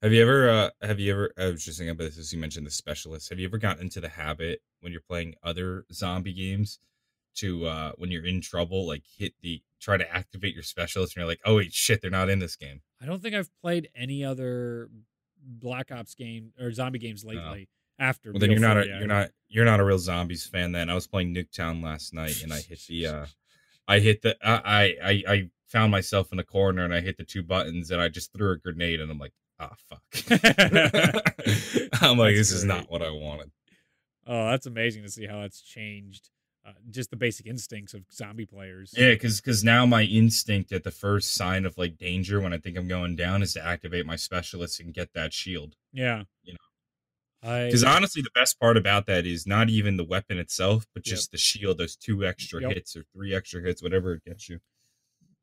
Have you ever? Uh, have you ever? I was just thinking about this as you mentioned the specialist. Have you ever gotten into the habit when you're playing other zombie games to uh when you're in trouble, like hit the try to activate your specialist, and you're like, oh wait, shit, they're not in this game. I don't think I've played any other Black Ops game or zombie games lately after. Well, then you're not a, you're not you're not a real zombies fan. Then I was playing Nuketown last night, and I hit the uh, I hit the I I I found myself in a corner, and I hit the two buttons, and I just threw a grenade, and I'm like, oh, fuck. I'm like, this great. is not what I wanted. Oh, that's amazing to see how that's changed. Uh, just the basic instincts of zombie players. Yeah, because because now my instinct at the first sign of like danger when I think I'm going down is to activate my specialist and get that shield. Yeah, you know, because honestly, the best part about that is not even the weapon itself, but just yep. the shield. Those two extra yep. hits or three extra hits, whatever it gets you.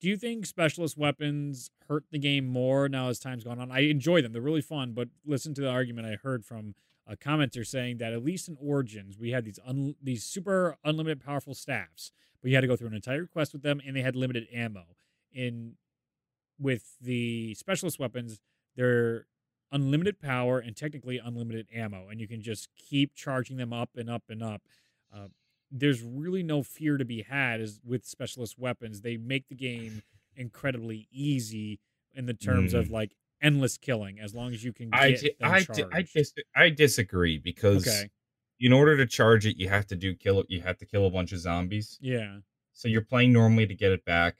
Do you think specialist weapons hurt the game more now as time's gone on? I enjoy them; they're really fun. But listen to the argument I heard from a commenter saying that at least in Origins, we had these un- these super unlimited powerful staffs, but you had to go through an entire quest with them, and they had limited ammo. In with the specialist weapons, they're unlimited power and technically unlimited ammo, and you can just keep charging them up and up and up. Uh, there's really no fear to be had as with specialist weapons. They make the game incredibly easy in the terms mm. of like endless killing as long as you can I di- I, di- I, dis- I disagree because okay. in order to charge it you have to do kill you have to kill a bunch of zombies. Yeah. So you're playing normally to get it back.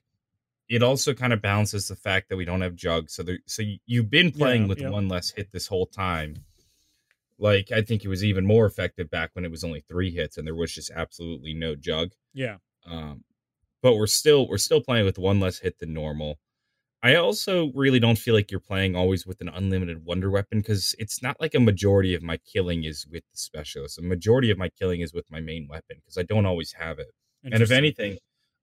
It also kind of balances the fact that we don't have jugs. So there, so you've been playing yeah, with yeah. one less hit this whole time. Like I think it was even more effective back when it was only three hits and there was just absolutely no jug. Yeah. Um, but we're still we're still playing with one less hit than normal. I also really don't feel like you're playing always with an unlimited wonder weapon because it's not like a majority of my killing is with the specialist. A majority of my killing is with my main weapon because I don't always have it. And if anything,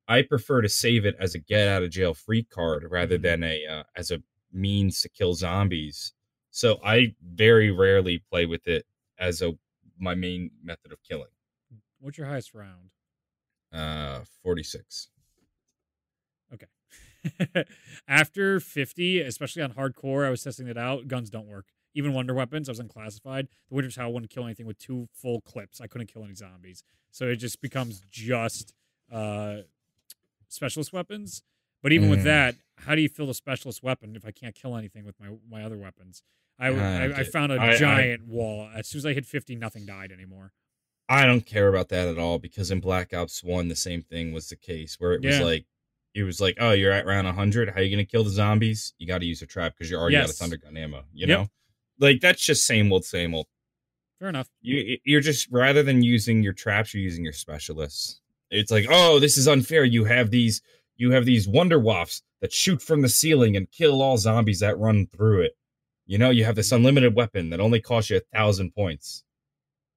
I prefer to save it as a get out of jail free card rather mm-hmm. than a uh, as a means to kill zombies. So I very rarely play with it as a my main method of killing. What's your highest round? Uh, forty six. Okay. After 50, especially on hardcore, I was testing it out. Guns don't work. Even wonder weapons, I was unclassified. The Winter's Howl wouldn't kill anything with two full clips. I couldn't kill any zombies. So it just becomes just uh, specialist weapons. But even mm. with that, how do you fill the specialist weapon if I can't kill anything with my my other weapons? I uh, I, I, found a I, giant wall. As soon as I hit 50, nothing died anymore. I don't care about that at all because in Black Ops 1, the same thing was the case where it was yeah. like it was like, oh, you're at round 100. How are you going to kill the zombies? You got to use a trap because you're already yes. out of thunder gun ammo. You yep. know, like that's just same old, same old. Fair enough. You you're just rather than using your traps, you're using your specialists. It's like, oh, this is unfair. You have these you have these wonder wafts that shoot from the ceiling and kill all zombies that run through it. You know, you have this unlimited weapon that only costs you a thousand points.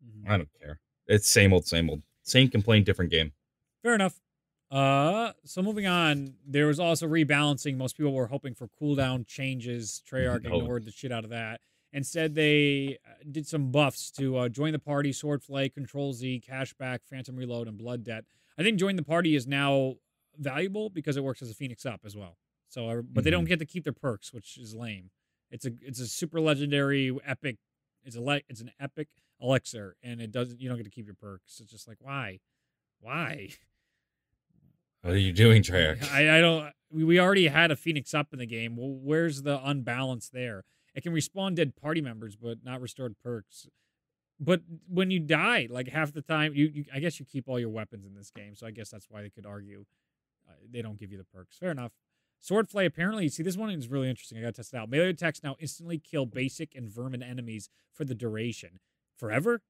Mm-hmm. I don't care. It's same old, same old. Same complaint, different game. Fair enough. Uh, so moving on, there was also rebalancing. Most people were hoping for cooldown changes. Treyarch no. ignored the shit out of that. Instead, they uh, did some buffs to uh, join the party, Sword Flay, Control Z, Cashback, Phantom Reload, and Blood Debt. I think join the party is now valuable because it works as a Phoenix Up as well. So, but mm-hmm. they don't mm-hmm. get to keep their perks, which is lame. It's a it's a super legendary epic. It's a le- it's an epic elixir, and it doesn't. You don't get to keep your perks. It's just like why, why. What are you doing, Treyarch? I, I don't. We we already had a Phoenix up in the game. Well, where's the unbalance there? It can respawn dead party members, but not restored perks. But when you die, like half the time, you, you I guess you keep all your weapons in this game. So I guess that's why they could argue uh, they don't give you the perks. Fair enough. Sword Flay, apparently, see, this one is really interesting. I got to test it out. Melee attacks now instantly kill basic and vermin enemies for the duration. Forever?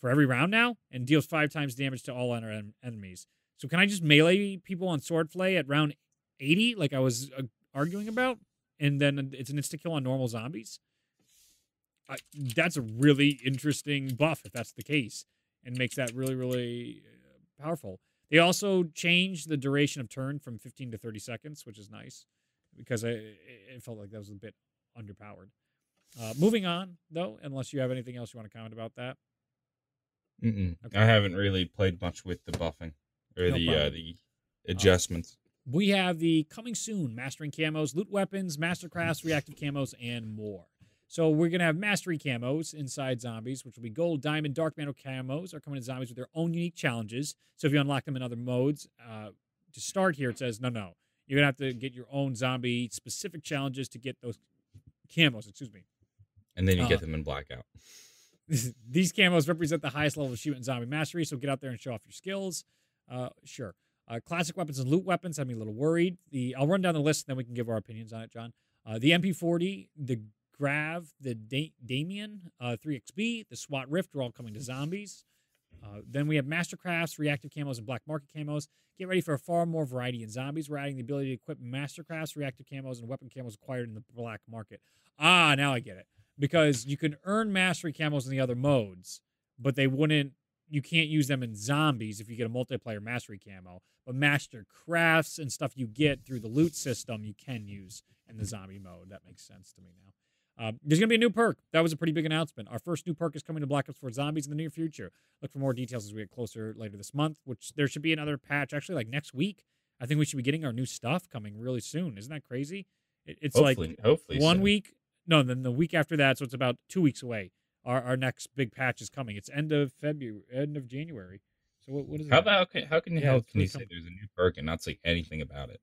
For every round now? And deals five times damage to all en- enemies. So can I just melee people on Sword Flay at round 80 like I was uh, arguing about? And then it's an insta kill on normal zombies? I, that's a really interesting buff if that's the case and makes that really, really uh, powerful. They also changed the duration of turn from 15 to 30 seconds, which is nice because it, it felt like that was a bit underpowered. Uh, moving on, though, unless you have anything else you want to comment about that. Okay. I haven't really played much with the buffing or no the uh, the uh, adjustments. Uh, we have the coming soon mastering camos, loot weapons, mastercrafts, reactive camos, and more. So we're gonna have mastery camos inside zombies, which will be gold, diamond, dark matter camos are coming to zombies with their own unique challenges. So if you unlock them in other modes, uh, to start here, it says no, no, you're gonna have to get your own zombie specific challenges to get those camos. Excuse me. And then you uh, get them in blackout. these camos represent the highest level of shooting zombie mastery. So get out there and show off your skills. Uh, sure. Uh, classic weapons and loot weapons have me a little worried. The I'll run down the list, and then we can give our opinions on it, John. Uh, the MP40, the Grav, the da- Daemon, uh, 3XB, the SWAT Rift are all coming to zombies. Uh, then we have Mastercrafts, reactive camos, and black market camos. Get ready for a far more variety in zombies. We're adding the ability to equip Mastercrafts, reactive camos, and weapon camos acquired in the black market. Ah, now I get it. Because you can earn mastery camos in the other modes, but they wouldn't you can't use them in zombies if you get a multiplayer mastery camo. But master crafts and stuff you get through the loot system, you can use in the zombie mode. That makes sense to me now. Uh, there's going to be a new perk. That was a pretty big announcement. Our first new perk is coming to Black Ops 4 Zombies in the near future. Look for more details as we get closer later this month, which there should be another patch actually like next week. I think we should be getting our new stuff coming really soon. Isn't that crazy? It, it's hopefully, like hopefully one week no, then the week after that, so it's about two weeks away. Our our next big patch is coming. It's end of February, end of January. So what, what is it? How that? about okay? How can Yeah, how can you really say there's a new perk and not say anything about it?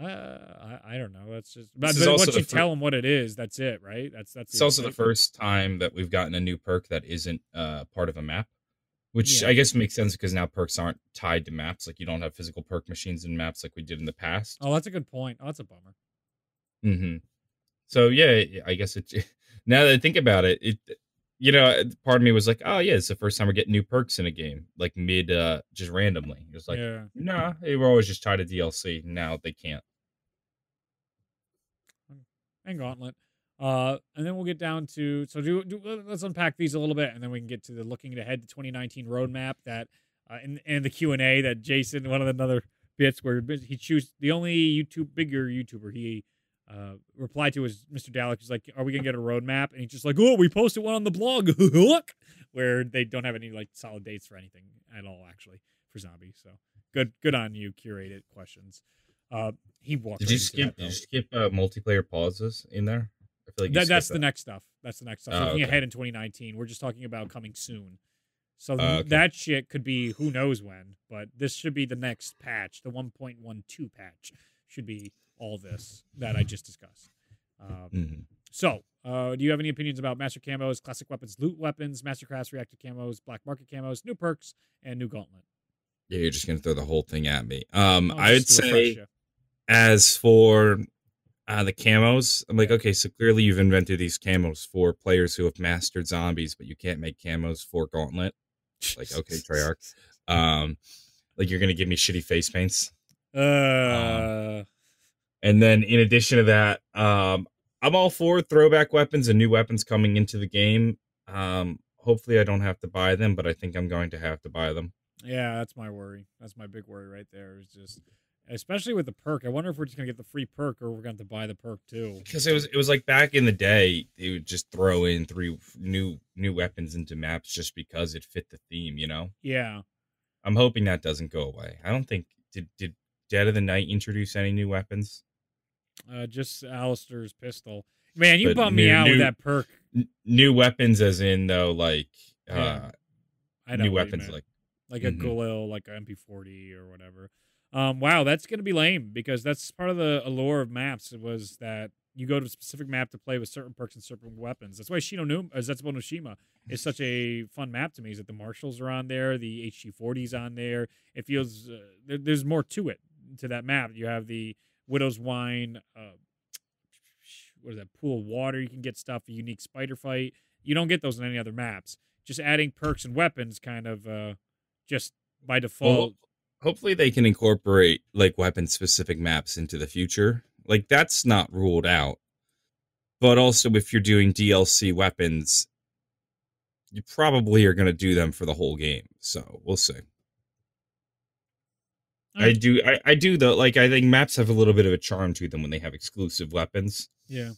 Uh, I I don't know. That's just. But, but once you fir- tell them what it is, that's it, right? That's that's. It's also the first time that we've gotten a new perk that isn't uh, part of a map, which Yeah. I guess makes sense because now perks aren't tied to maps. Like you don't have physical perk machines in maps like we did in the past. Oh, that's a good point. Oh, that's a bummer. hmm So yeah, I guess it. Now that I think about it, it you know, part of me was like, oh yeah, it's the first time we're getting new perks in a game, like mid, uh just randomly. It was like, yeah. nah, they were always just tied to DLC. Now they can't. And Gauntlet. Uh, and then we'll get down to so do, do let's unpack these a little bit, and then we can get to the looking ahead to 2019 roadmap that uh, in in the Q and A that Jason one of the other bits where he choose the only YouTube bigger YouTuber he uh, replied to was Mr. Dalek. He's like, "Are we gonna get a roadmap?" And he's just like, "Oh, we posted one on the blog, look," where they don't have any like solid dates for anything at all actually for zombies. So good, good on you, curated questions. Uh, he walked. Did you skip? Did you skip uh, multiplayer pauses in there? I feel like that's the that. next stuff. That's the next stuff. Oh, Looking okay. ahead in 2019, we're just talking about coming soon. So Oh, okay. that shit could be who knows when, but this should be the next patch. The 1.12 patch should be all this that I just discussed. Um, Mhm. so, uh, do you have any opinions about master camos, classic weapons, loot weapons, master masterclass reactive camos, black market camos, new perks, and new gauntlet? Yeah, you're just gonna throw the whole thing at me. Um, I would say. As for uh, the camos, I'm like, okay, so clearly you've invented these camos for players who have mastered zombies, but you can't make camos for Gauntlet. Like, okay, Treyarch. Um, like you're gonna give me shitty face paints, Uh, and then in addition to that, um, I'm all for throwback weapons and new weapons coming into the game. Um, hopefully I don't have to buy them, but I think I'm going to have to buy them. Yeah, that's my worry. That's my big worry right there. Is just, especially with the perk. I wonder if we're just gonna get the free perk or we're going to have to buy the perk too. because it was it was like back in the day they would just throw in three new new weapons into maps just because it fit the theme you know Yeah, i'm hoping that doesn't go away i don't think did did dead of the night introduce any new weapons uh, just Alistair's pistol. Man, you But bummed me new- out with that perk. N- new weapons as in though like uh Yeah, I know new weapons like like a Mhm. Galil, like a MP40 or whatever. Um, wow, that's gonna be lame because that's part of the allure of maps. It was that you go to a specific map to play with certain perks and certain weapons. That's why Shino no, uh, Zetsubo no Shima is such a fun map to me. Is that the marshals are on there, the HG40s on there. It feels uh, there, there's more to it to that map. You have the Widow's Wine. Uh, what is that? Pool of water. You can get stuff. A unique spider fight. You don't get those in any other maps. Just adding perks and weapons, kind of, uh, just by default. well, hopefully they can incorporate like weapon specific maps into the future like that's not ruled out but also if you're doing dlc weapons you probably are going to do them for the whole game so we'll see I do. I, I do though. Like I think maps have a little bit of a charm to them when they have exclusive weapons, yeah.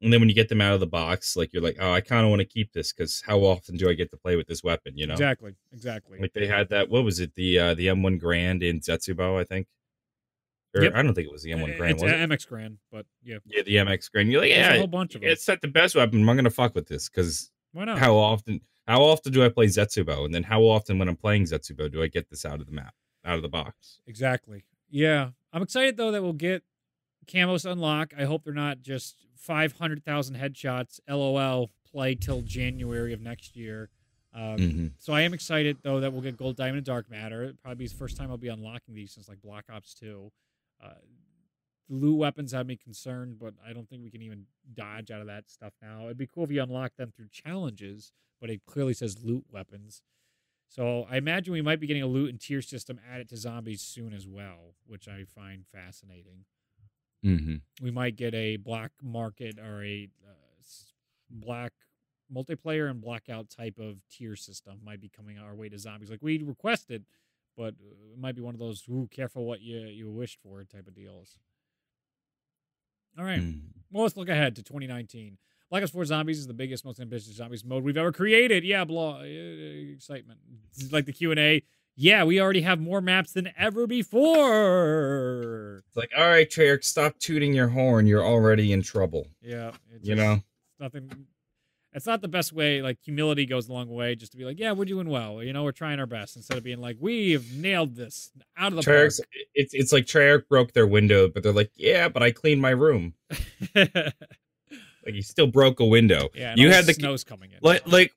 And then when you get them out of the box, like you're like, oh, I kind of want to keep this because how often do I get to play with this weapon? You know, Exactly. Exactly. like they had that. What was it? The uh, the M1 Garand in Zetsubo, I think. Or Yep. I don't think it was the M1 Garand. it's Was it? MX Garand, but yeah, Yeah, the MX Garand. You're like, there's a yeah, whole bunch of them. it's not the best weapon. I'm gonna fuck with this because Why not? how often? How often do I play Zetsubo? And then how often when I'm playing Zetsubo do I get this out of the map, out of the box? Exactly. Yeah, I'm excited though that we'll get camos unlock. I hope they're not just 500,000 headshots. LOL. Play till January of next year. Um, Mhm. So I am excited though that we'll get gold, diamond, and dark matter. It'll probably be the first time I'll be unlocking these since like Black Ops 2. Uh, loot weapons have me concerned, but I don't think we can even dodge out of that stuff now. It'd be cool if you unlock them through challenges, but it clearly says loot weapons. So I imagine we might be getting a loot and tier system added to zombies soon as well, which I find fascinating. Mm-hmm. We might get a black market or a uh, black multiplayer and blackout type of tier system might be coming our way to zombies like we requested, but uh, it might be one of those ooh careful what you you wished for type of deals. All right. Mm. Well, let's look ahead to 2019. Black Ops 4 Zombies is the biggest, most ambitious zombies mode we've ever created. Yeah, blah, uh, excitement. It's like the Q and A. yeah, we already have more maps than ever before. It's like, all right, Treyarch, stop tooting your horn. You're already in trouble. Yeah, you know, It's nothing. It's not the best way. Like humility goes a long way. Just to be like, yeah, we're doing well. You know, we're trying our best instead of being like, we've nailed this out of the Treyarch. It's it's like Treyarch broke their window, but they're like, yeah, but I cleaned my room. like you still broke a window. Yeah, you had the snow's coming in. Like like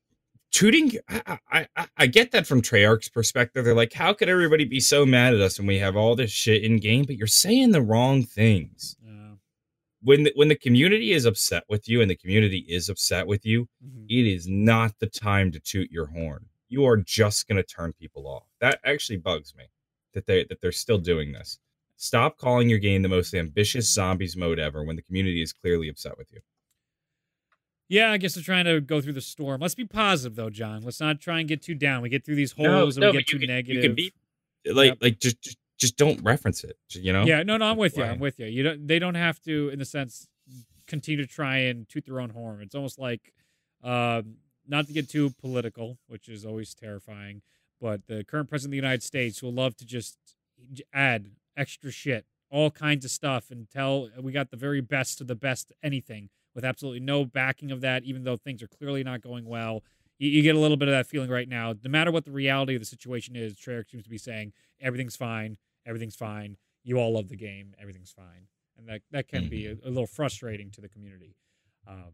tooting I, I i get that from treyarch's perspective. They're like how could everybody be so mad at us when we have all this shit in game? But you're saying the wrong things. Yeah. when the, when the community is upset with you and the community is upset with you Mhm. it is not the time to toot your horn. You are just going to turn people off. That actually bugs me that they that they're still doing this. Stop calling your game the most ambitious zombies mode ever when the community is clearly upset with you Yeah, I guess they're trying to go through the storm. Let's be positive though, John. Let's not try and get too down. We get through these holes no, and we get too can- negative. you can be like Yep. like just, just just don't reference it you know Yeah, no, no, I'm with you. I'm with you. You don't. They don't have to, in the sense, continue to try and toot their own horn. It's almost like, um, not to get too political, which is always terrifying, but the current president of the United States will love to just add extra shit, all kinds of stuff, and tell we got the very best of the best anything with absolutely no backing of that, even though things are clearly not going well. You, you get a little bit of that feeling right now. No matter what the reality of the situation is, Treyarch seems to be saying everything's fine, everything's fine. You all love the game, everything's fine, and that that can be a, a little frustrating to the community. Um,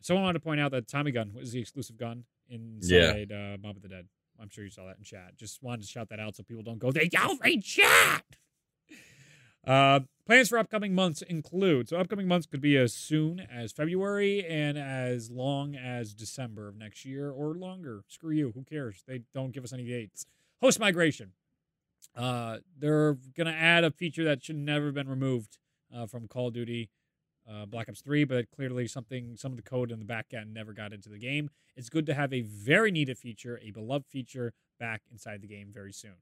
someone wanted to point out that Tommy gun was the exclusive gun inside uh, Mob of the Dead. I'm sure you saw that in chat. Just wanted to shout that out so people don't go, they in chat. Uh, plans for upcoming months include so upcoming months could be as soon as February and as long as December of next year or longer. Screw you. Who cares? They don't give us any dates. Host migration. Uh, they're gonna add a feature that should never have been removed uh, from Call of Duty uh, Black Ops 3, but clearly something some of the code in the back end never got into the game. It's good to have a very needed feature, a beloved feature back inside the game very soon.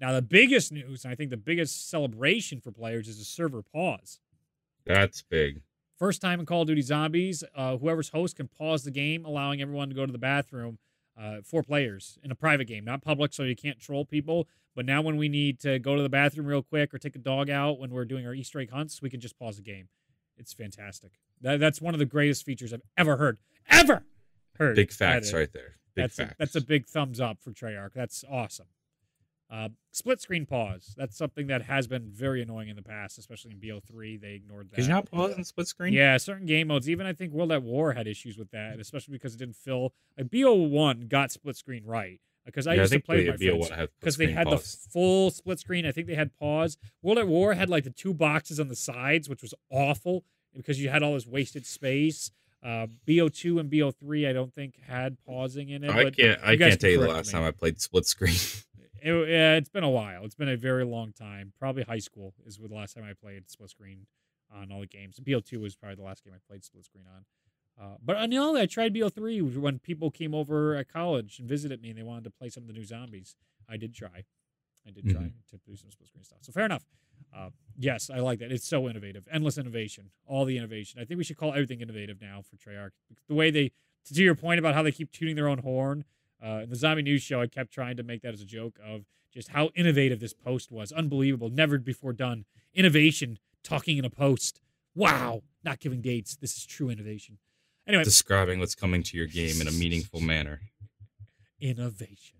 Now, the biggest news, and I think the biggest celebration for players, is a server pause. that's big First time in Call of Duty Zombies, uh, whoever's host can pause the game, allowing everyone to go to the bathroom. Uh, four players in a private game, not public, so you can't troll people. But now, when we need to go to the bathroom real quick or take a dog out when we're doing our Easter egg hunts, we can just pause the game. It's fantastic. That, that's one of the greatest features I've ever heard. Ever heard. big facts right there big that's facts a, that's a big thumbs up for Treyarch. That's awesome. Uh, split screen pause. That's something that has been very annoying in the past, especially in BO3. They ignored that. Because you're not pausing split screen. Yeah, certain game modes. Even I think World at War had issues with that, especially because it didn't fill. Like BO1 got split screen right because I Yeah, used think to play with my friends because they had pause. the full split screen. I think they had pause. World at War had like the two boxes on the sides, which was awful because you had all this wasted space. Uh, BO2 and BO3, I don't think had pausing in it. I but can't. I can't tell you the last me. time I played split screen. It, yeah, it's been a while. It's been a very long time. Probably high school is the last time I played split screen on all the games. And BO2 was probably the last game I played split screen on. Uh, but I know I tried BO3 when people came over at college and visited me and they wanted to play some of the new zombies. I did try. I did try to do some split screen stuff. So fair enough. Uh, yes, I like that. It's so innovative. Endless innovation. All the innovation. I think we should call everything innovative now for Treyarch. The way they, to your point about how they keep tuning their own horn, uh, in the Zombie News Show, I kept trying to make that as a joke of just how innovative this post was. Unbelievable. Never before done. Innovation talking in a post. Wow. Not giving dates. This is true innovation. Anyway, Describing what's coming to your game in a meaningful manner. innovation.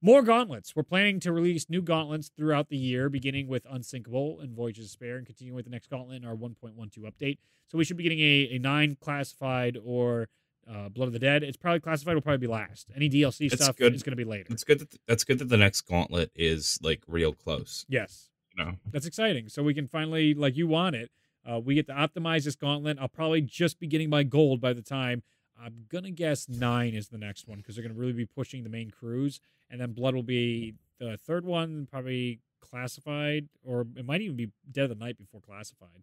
More gauntlets. We're planning to release new gauntlets throughout the year, beginning with Unsinkable and Voyage of Despair, and continuing with the next gauntlet in our 1.12 update. So we should be getting a, a 9 classified or uh, Blood of the Dead. It's probably classified, will probably be last. Any DLC It's stuff good. is going to be later. It's good. That, that's good that the next gauntlet is like real close. Yes. You know. That's exciting. So we can finally, like you want it, uh, we get to optimize this gauntlet. I'll probably just be getting my gold by the time. I'm gonna guess nine is the next one because they're gonna really be pushing the main crews, and then blood will be the third one, probably classified, or it might even be dead of the night before classified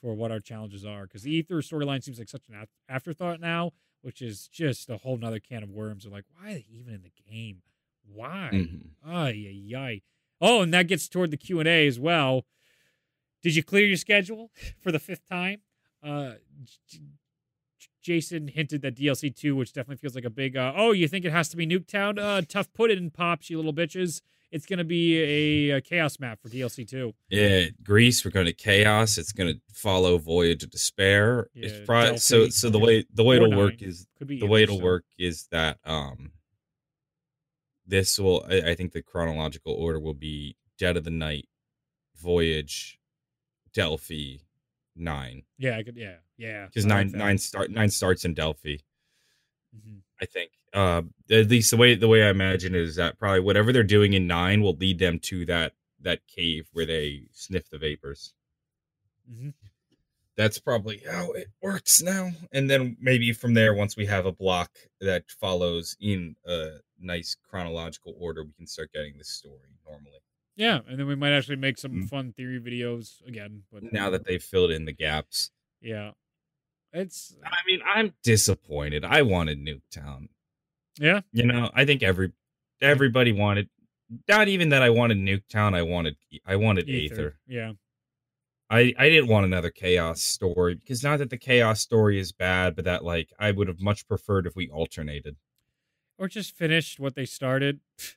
for what our challenges are. Because the ether storyline seems like such an afterthought now, which is just a whole nother can of worms. They're like, why are they even in the game? Why? Mhm. Ay, ay, ay. Oh, and that gets toward the Q and A as well. Did you clear your schedule for the fifth time? Uh, J- J- Jason hinted that DLC two, which definitely feels like a big. Uh, oh, you think it has to be Nuketown? Uh, tough put it in pops, you little bitches. It's gonna be a, a chaos map for DLC two. Yeah, Greece. We're going to chaos. It's going to follow Voyage of Despair. Yeah, it's probably so. So the way the way it'll work is the way it'll work is that um this will I, I think the chronological order will be Dead of the Night, Voyage, Delphi, nine Yeah, I could. Yeah, yeah. because I like nine nine start nine starts in Delphi. Mhm. I think. Uh, at least the way the way I imagine is that probably whatever they're doing in nine will lead them to that that cave where they sniff the vapors. Mhm. That's probably how it works now. And then maybe from there, once we have a block that follows in a nice chronological order, we can start getting the story normally. Yeah, and then we might actually make some Mm. fun theory videos again. But Now that they've filled in the gaps. yeah, it's I mean, I'm disappointed. I wanted Nuketown. yeah, You know, I think every everybody wanted not even that I wanted Nuketown, I wanted I wanted ether. Aether. Yeah, I I didn't want another chaos story because not that the chaos story is bad, but that like I would have much preferred if we alternated. or just finished what they started.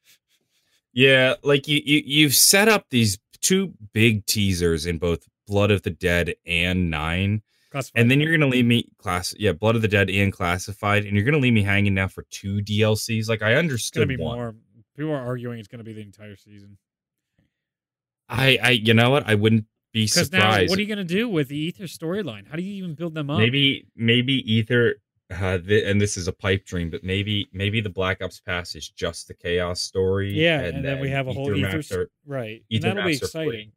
Yeah, like you, you you've set up these two big teasers in both Blood of the Dead and Nine, Classified. and then you're gonna leave me class yeah Blood of the Dead and Classified, and you're gonna leave me hanging now for two DLCs. Like I it's gonna be one. more. People are arguing it's gonna be the entire season. I I you know what I wouldn't be Because now, surprised. what are you gonna do with the Ether storyline? How do you even build them up? maybe maybe Ether. Uh, th- and this is a pipe dream, but maybe maybe the Black Ops Pass is just the chaos story. Yeah, and, then, we have a whole Ether, are- right? Ether and that'll be maps are free. exciting.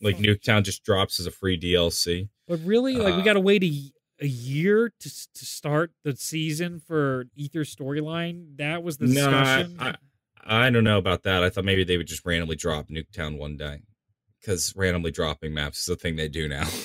Like Nuketown just drops as a free DLC. But really, like we Uh, got to wait a, a year to to start the season for Ether storyline. That was the I, discussion. I, I don't know about that. I thought maybe they would just randomly drop Nuketown one day, because randomly dropping maps is a thing they do now.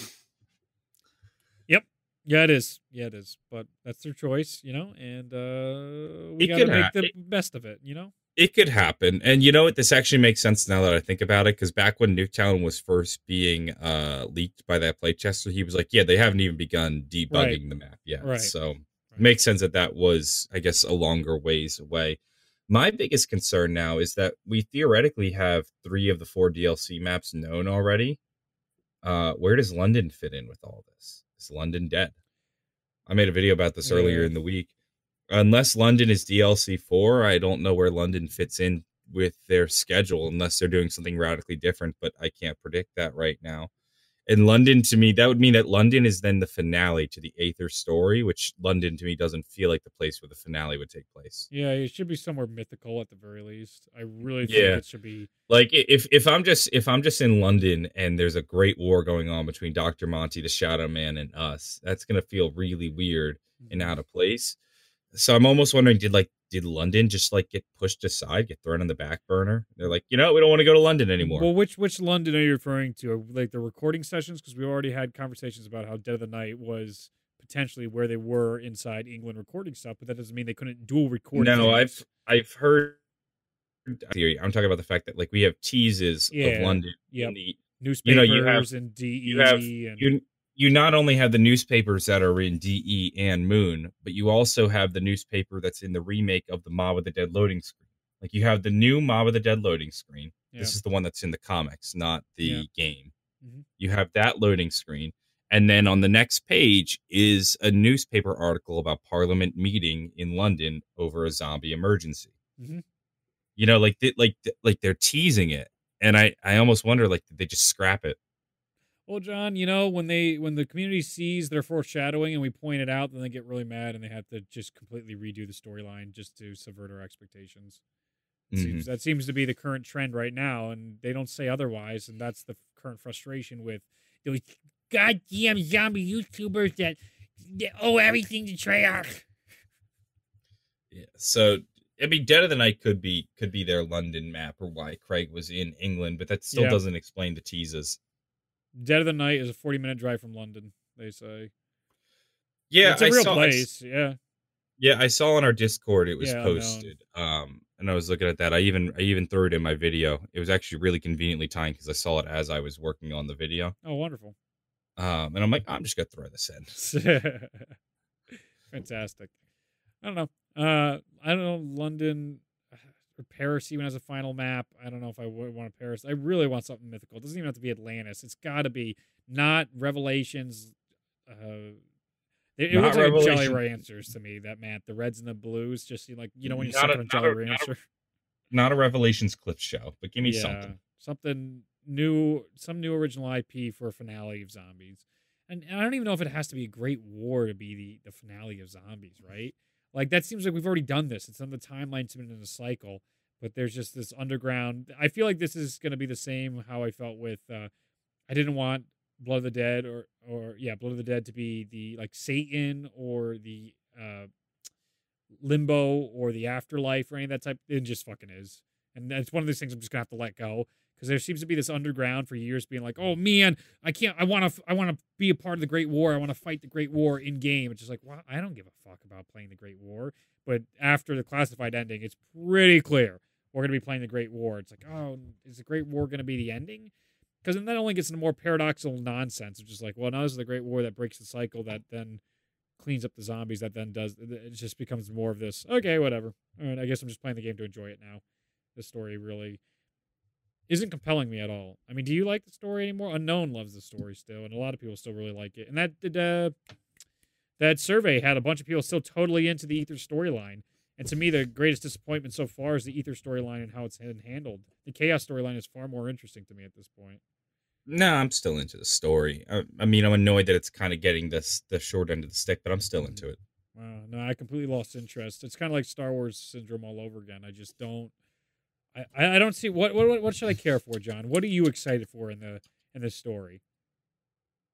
Yep. Yeah, it is. Yeah, it is. But that's their choice, you know. And uh we got to make ha- the it- best of it, you know. It could happen, and you know what? This actually makes sense now that I think about it. Because back when Nuketown was first being uh, leaked by that playtester, he was like, "Yeah, they haven't even begun debugging Right. the map yet." Right. So Right. it makes sense that that was, I guess, a longer ways away. My biggest concern now is that we theoretically have three of the four DLC maps known already. Uh, where does London fit in with all this? Is London dead? I made a video about this earlier Yeah. in the week. Unless London is DLC four, I don't know where London fits in with their schedule unless they're doing something radically different, but I can't predict that right now. And London to me, that would mean that London is then the finale to the Aether story, which London to me doesn't feel like the place where the finale would take place. Yeah, it should be somewhere mythical at the very least. I really think Yeah. it should be. Like if if I'm just if I'm just in London and there's a great war going on between Dr. Monty, the Shadow Man, and us, that's gonna feel really weird and mm-hmm. out of place. So I'm almost wondering, did like did London just like get pushed aside, get thrown on the back burner? They're like, you know, we don't want to go to London anymore. Well, which which London are you referring to? Like the recording sessions? Because we already had conversations about how Dead of the Night was potentially where they were inside England recording stuff, but that doesn't mean they couldn't dual record. no. I've I've heard theory. I'm talking about the fact that like we have teases Yeah, of London. yep. in the, newspapers know, you have- and DE you have- and you you not only have the newspapers that are in DE and Moon, but you also have the newspaper that's in the remake of the Mob of the Dead loading screen. Like you have the new Mob of the Dead loading screen. yeah. This is the one that's in the comics, not the Yeah. game. Mhm. You have that loading screen. And then on the next page is a newspaper article about Parliament meeting in London over a zombie emergency. Mhm. You know, like they, like like they're teasing it, and I I almost wonder like did they just scrap it? Well, John, you know when they when the community sees their foreshadowing and we point it out, then they get really mad and they have to just completely redo the storyline just to subvert our expectations. Mhm. Seems, that seems to be the current trend right now, and they don't say otherwise. And that's the current frustration with those goddamn zombie YouTubers that they owe everything to Treyarch. Yeah. So I mean, Dead of the Night could be could be their London map or why Craig was in England, but that still Yeah. doesn't explain the teases. Dead of the Night is a forty minute drive from London. They say Yeah, it's a I real saw, I place. yeah, yeah, I saw on our Discord it was Yeah, posted. Um, and I was looking at that. I even I even threw it in my video. It was actually really conveniently timed because I saw it as I was working on the video. oh wonderful. Um, and I'm like, I'm just gonna throw this in. Fantastic. I don't know. Uh, I don't know. London. Or Paris even has a final map. I don't know if I would want a Paris. I really want something mythical. It doesn't even have to be Atlantis. It's got to be not Revelations. Uh, it, it looks like Jolly Ranchers to me. That map, the reds and the blues, just seem like you know when you see a Jolly a, Rancher. Not a, not a Revelations clip show, but give me yeah, something. Something new, some new original IP for a finale of zombies. And, and I don't even know if it has to be a great war to be the, the finale of zombies, right? Like that seems like we've already done this. It's on the timeline to in a cycle, but there's just this underground. I feel like this is going to be the same how I felt with. Uh, I didn't want Blood of the Dead or or yeah, Blood of the Dead to be the like Satan or the uh, Limbo or the Afterlife or any of that type. It just fucking is, and it's one of those things I'm just gonna have to let go because there seems to be this underground for years being like, oh man, I can't, I want to, I want to be a part of the Great War. I want to fight the Great War in game. It's just like, well, I don't give a fuck about playing the Great War. But after the classified ending, it's pretty clear we're going to be playing the Great War. It's like, oh, is the Great War going to be the ending? Because then that only gets into more paradoxical nonsense, which is like, well, now this is the Great War that breaks the cycle that then cleans up the zombies that then does it just becomes more of this okay whatever all right i guess i'm just playing the game to enjoy it now the story really isn't compelling me at all. I mean, do you like the story anymore? Unknown loves the story still, and a lot of people still really like it. And that did uh, that survey had a bunch of people still totally into the Ether storyline. And to me, the greatest disappointment so far is the Ether storyline and how it's been handled. The Chaos storyline is far more interesting to me at this point. No, I'm still into the story. I, I mean, I'm annoyed that it's kind of getting this the short end of the stick, but I'm still into it. Wow, no, I completely lost interest. It's kind of like Star Wars syndrome all over again. I just don't. I, I don't see what, what what should I care for, John? What are you excited for in the in the story?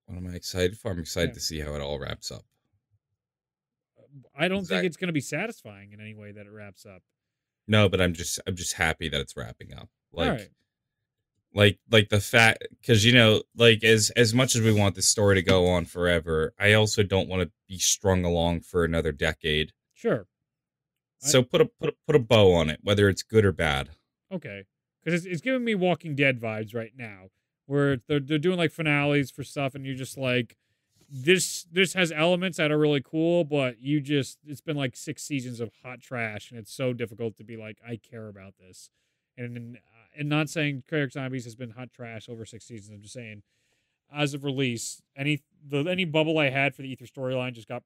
What am I excited for? I'm excited yeah. to see how it all wraps up. I don't exactly. think it's going to be satisfying in any way that it wraps up. No, but I'm just I'm just happy that it's wrapping up. Like like like the fact because you know like as as much as we want this story to go on forever, I also don't want to be strung along for another decade. Sure. So I, put a put a, put a bow on it, whether it's good or bad. Okay, because it's, it's giving me Walking Dead vibes right now, where they're they're doing like finales for stuff, and you're just like, this this has elements that are really cool, but you just it's been like six seasons of hot trash, and it's so difficult to be like, I care about this, and uh, and not saying Craig Zombies has been hot trash over six seasons. I'm just saying, as of release, any the any bubble I had for the Ether storyline just got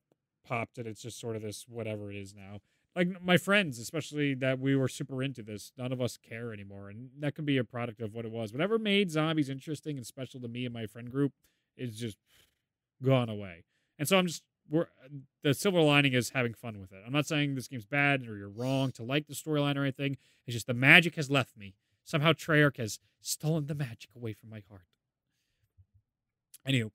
popped, and it's just sort of this whatever it is now like my friends, especially that we were super into this, none of us care anymore, and that can be a product of what it was. Whatever made zombies interesting and special to me and my friend group is just gone away. And so I'm just we're the silver lining is having fun with it. I'm not saying this game's bad or you're wrong to like the storyline or anything. It's just the magic has left me. Somehow Treyarch has stolen the magic away from my heart. Anywho,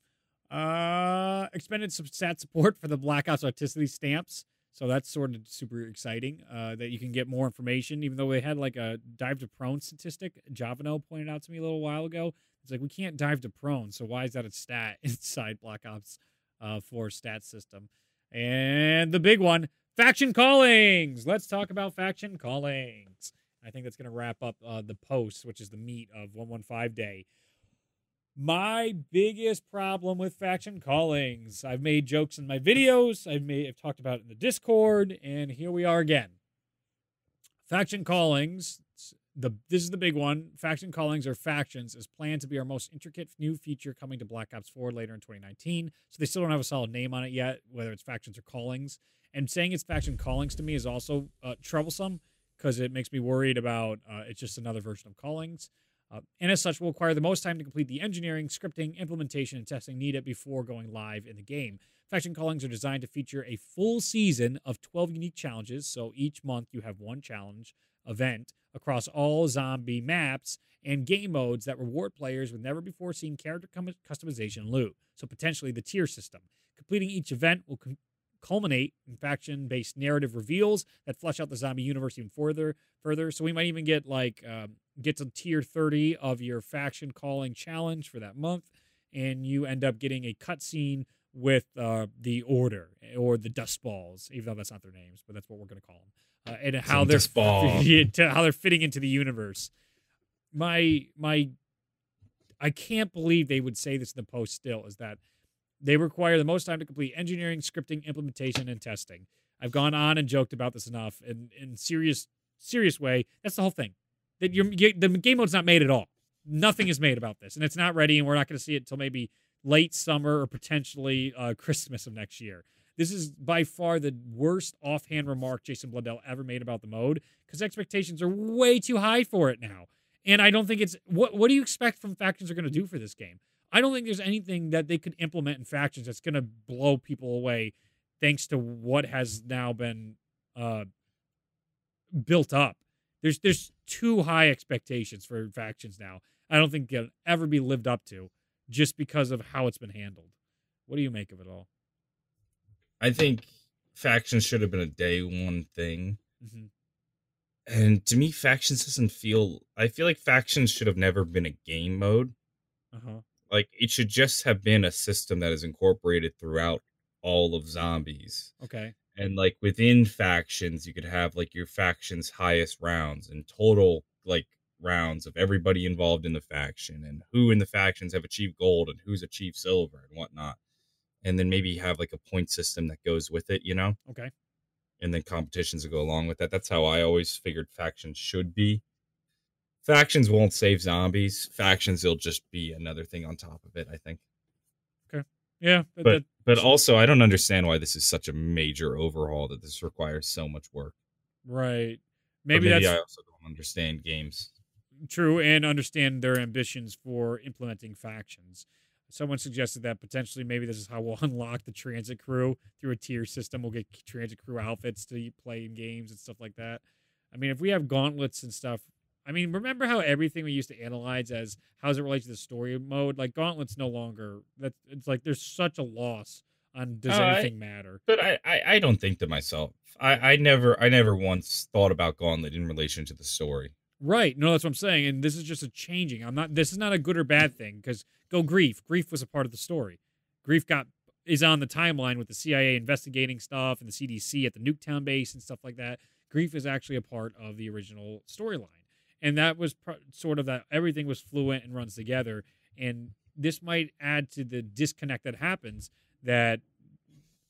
uh, expended some stat support for the Black Ops Articity stamps. So that's sort of super exciting uh, that you can get more information, even though they had like a dive to prone statistic. Javano pointed out to me a little while ago. It's like, we can't dive to prone. So why is that a stat inside Black Ops uh, 4 stat system? And the big one faction callings. Let's talk about faction callings. I think that's going to wrap up uh, the post, which is the meat of 115 day. My biggest problem with faction callings. I've made jokes in my videos. I've made I've talked about it in the Discord, and here we are again. Faction callings. The this is the big one. Faction callings or factions is planned to be our most intricate new feature coming to Black Ops 4 later in 2019. So they still don't have a solid name on it yet, whether it's factions or callings. And saying it's faction callings to me is also uh, troublesome because it makes me worried about uh, it's just another version of callings. Uh, and as such, will require the most time to complete the engineering, scripting, implementation, and testing needed before going live in the game. Faction callings are designed to feature a full season of 12 unique challenges. So each month you have one challenge event across all zombie maps and game modes that reward players with never before seen character customization loot. So potentially the tier system. Completing each event will com- culminate in faction based narrative reveals that flesh out the zombie universe even further further so we might even get like um, get to tier 30 of your faction calling challenge for that month, and you end up getting a cutscene with uh, the Order or the Dust Balls, even though that's not their names, but that's what we're going to call them, uh, and how they're how they're fitting into the universe. My my, I can't believe they would say this in the post. Still, is that they require the most time to complete engineering, scripting, implementation, and testing. I've gone on and joked about this enough, and in serious serious way. That's the whole thing. That the game mode's not made at all. Nothing is made about this, and it's not ready, and we're not going to see it until maybe late summer or potentially uh, Christmas of next year. This is by far the worst offhand remark Jason Blundell ever made about the mode because expectations are way too high for it now. And I don't think it's what what do you expect from factions are going to do for this game? I don't think there's anything that they could implement in factions that's going to blow people away thanks to what has now been uh, built up. There's there's too high expectations for factions now. I don't think they'll ever be lived up to just because of how it's been handled. What do you make of it all? I think factions should have been a day one thing. Mm-hmm. And to me, factions doesn't feel. I feel like factions should have never been a game mode. Uh-huh. Like it should just have been a system that is incorporated throughout all of zombies. Okay. And like within factions, you could have like your faction's highest rounds and total like rounds of everybody involved in the faction and who in the factions have achieved gold and who's achieved silver and whatnot. And then maybe have like a point system that goes with it, you know? Okay. And then competitions that go along with that. That's how I always figured factions should be. Factions won't save zombies. Factions will just be another thing on top of it, I think. Okay. Yeah. But but, but also I don't understand why this is such a major overhaul that this requires so much work. Right. Maybe, maybe that's I also don't understand games. True, and understand their ambitions for implementing factions. Someone suggested that potentially maybe this is how we'll unlock the transit crew through a tier system. We'll get transit crew outfits to play in games and stuff like that. I mean, if we have gauntlets and stuff, I mean, remember how everything we used to analyze as how does it relate to the story mode? Like gauntlets no longer. That it's like there's such a loss on does uh, anything I, matter. But I, I, I don't think to myself. I, I never I never once thought about gauntlet in relation to the story. Right. No, that's what I'm saying. And this is just a changing. I'm not. This is not a good or bad thing because go grief. Grief was a part of the story. Grief got is on the timeline with the CIA investigating stuff and the CDC at the Nuketown base and stuff like that. Grief is actually a part of the original storyline, and that was sort of that everything was fluent and runs together. And this might add to the disconnect that happens. That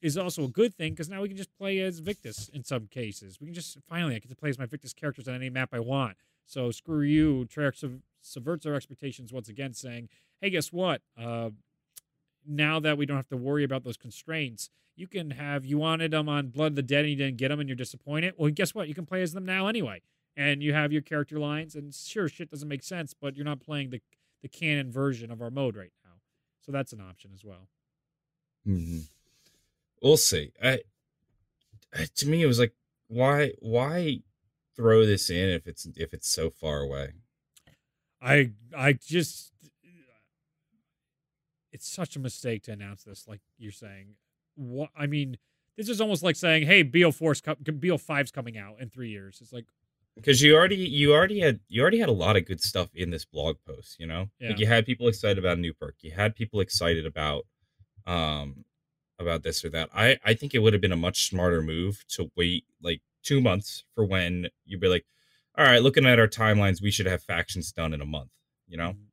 is also a good thing because now we can just play as Victis in some cases. We can just finally I get to play as my Victis characters on any map I want. So screw you. Treyarch sub- subverts our expectations once again, saying, "Hey, guess what? Uh, now that we don't have to worry about those constraints, you can have you wanted them on Blood of the Dead and you didn't get them and you're disappointed. Well, guess what? You can play as them now anyway, and you have your character lines. And sure, shit doesn't make sense, but you're not playing the the canon version of our mode right now, so that's an option as well. Mm-hmm. We'll see. I, to me, it was like, why, why throw this in if it's if it's so far away? I I just it's such a mistake to announce this like you're saying. What I mean, this is almost like saying, "Hey, BO4's BO5's coming out in 3 years." It's like because you already you already had you already had a lot of good stuff in this blog post, you know? Yeah. Like you had people excited about new perk. You had people excited about um about this or that. I I think it would have been a much smarter move to wait like two months for when you'd be like, all right, looking at our timelines, we should have factions done in a month, you know? Mm-hmm.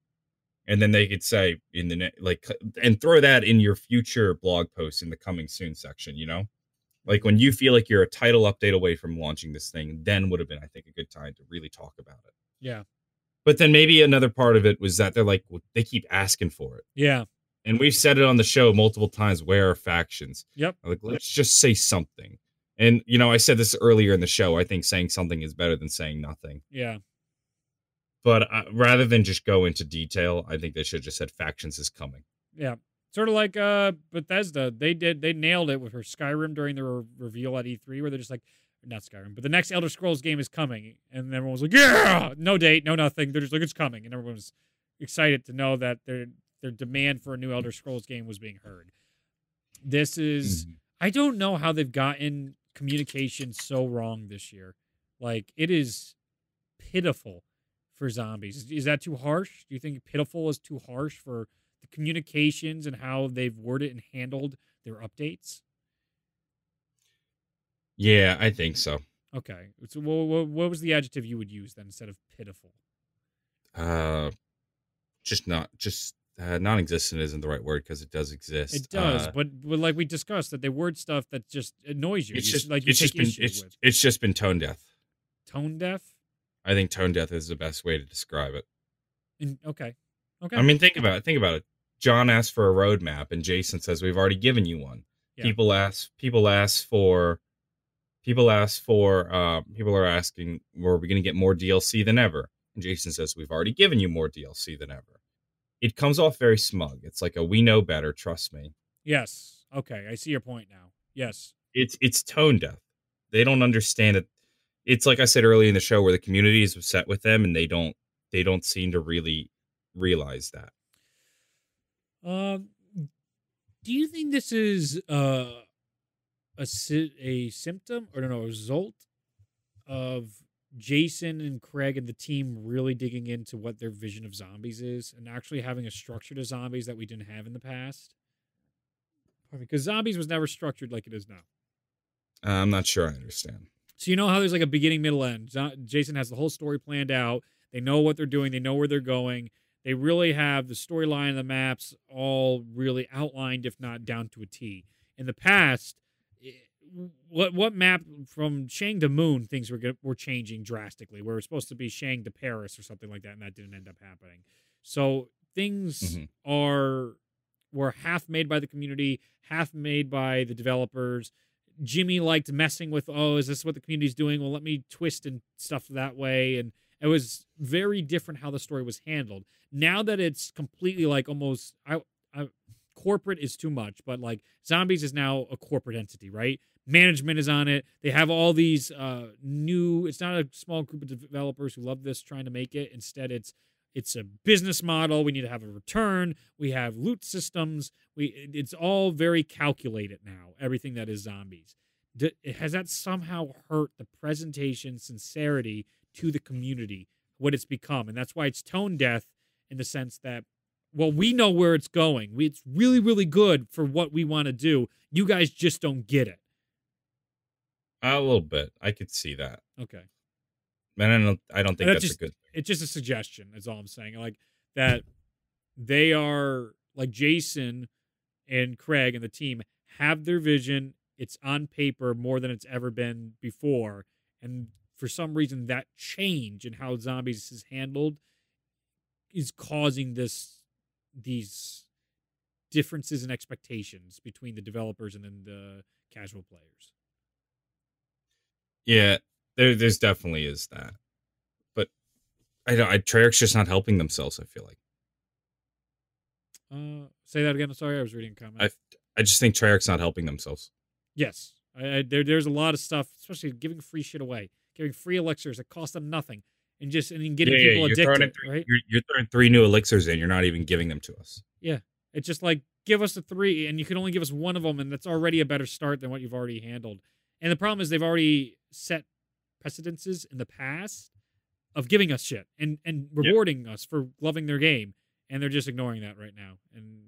And then they could say in the like, and throw that in your future blog posts in the coming soon section, you know? Like when you feel like you're a title update away from launching this thing, then would have been, I think, a good time to really talk about it. Yeah. But then maybe another part of it was that they're like, they keep asking for it. Yeah. And we've said it on the show multiple times. Where are factions? Yep. Like, let's just say something. And you know, I said this earlier in the show. I think saying something is better than saying nothing. Yeah. But uh, rather than just go into detail, I think they should have just said factions is coming. Yeah. Sort of like uh Bethesda. They did they nailed it with her Skyrim during the re- reveal at E3 where they're just like not Skyrim, but the next Elder Scrolls game is coming and everyone was like, "Yeah!" No date, no nothing. They're just like it's coming and everyone was excited to know that their their demand for a new Elder Scrolls game was being heard. This is mm-hmm. I don't know how they've gotten communication so wrong this year. Like it is pitiful for zombies. Is that too harsh? Do you think pitiful is too harsh for the communications and how they've worded and handled their updates? Yeah, I think so. Okay. So what, what was the adjective you would use then instead of pitiful? Uh just not just uh, non-existent isn't the right word because it does exist. It does, uh, but, but like we discussed, that they word stuff that just annoys you. It's you just like it's just been it's, with. it's just been tone deaf. tone deaf. I think tone deaf is the best way to describe it. In, okay, okay. I mean, think about it. Think about it. John asks for a roadmap, and Jason says we've already given you one. Yeah. People ask. People ask for. People ask for. Uh, people are asking, "Were we going to get more DLC than ever?" And Jason says, "We've already given you more DLC than ever." It comes off very smug. It's like a "We know better, trust me." yes. Okay, I see your point now. Yes. It's it's tone deaf. They don't understand it. It's like I said earlier in the show, where the community is upset with them, and they don't they don't seem to really realize that. Um, do you think this is uh, a a symptom or no, no, a result of Jason and Craig and the team really digging into what their vision of zombies is and actually having a structure to zombies that we didn't have in the past? Because zombies was never structured like it is now. Uh, I'm not sure I understand. So you know how there's like a beginning, middle, end. Jason has the whole story planned out. They know what they're doing. They know where they're going. They really have the storyline and the maps all really outlined, if not down to a T. In the past, eh, what what map from Shang to Moon things were were changing drastically. It was supposed to be Shang to Paris or something like that, and that didn't end up happening. So things Mhm. are were half made by the community, half made by the developers. Jimmy liked messing with, oh, is this what the community's doing? Well, let me twist and stuff that way. And it was very different how the story was handled. Now that it's completely like almost, I, I, corporate is too much, but like zombies is now a corporate entity, right? Management is on it. They have all these uh, new. It's not a small group of developers who love this trying to make it. Instead, it's it's a business model. We need to have a return. We have loot systems. We it's all very calculated now. Everything that is zombies. Has that somehow hurt the presentation sincerity to the community? What it's become, and that's why it's tone deaf in the sense that well, we know where it's going. We, it's really really good for what we want to do. You guys just don't get it. A little bit. I could see that. Okay. Man, I don't. I don't think That's that's, just- a good. it's just a suggestion is all i'm saying like that they are like jason and craig and the team have their vision it's on paper more than it's ever been before and for some reason that change in how zombies is handled is causing this these differences in expectations between the developers and then the casual players Yeah, there. There's definitely is that, but I don't. I Treyarch's just not helping themselves. I feel like. uh say that again sorry i was reading a comment I. I just think Treyarch's not helping themselves. Yes, I, I, there, there's a lot of stuff, especially giving free shit away, giving free elixirs that cost them nothing, and just and getting Yeah, yeah, people throwing addicted. three, right? You're, you're throwing three new elixirs in. You're not even giving them to us. Yeah, it's just like give us the three, and you can only give us one of them, and that's already a better start than what you've already handled. And the problem is they've already set precedences in the past of giving us shit and and rewarding us for loving their game, and they're just ignoring that right now. And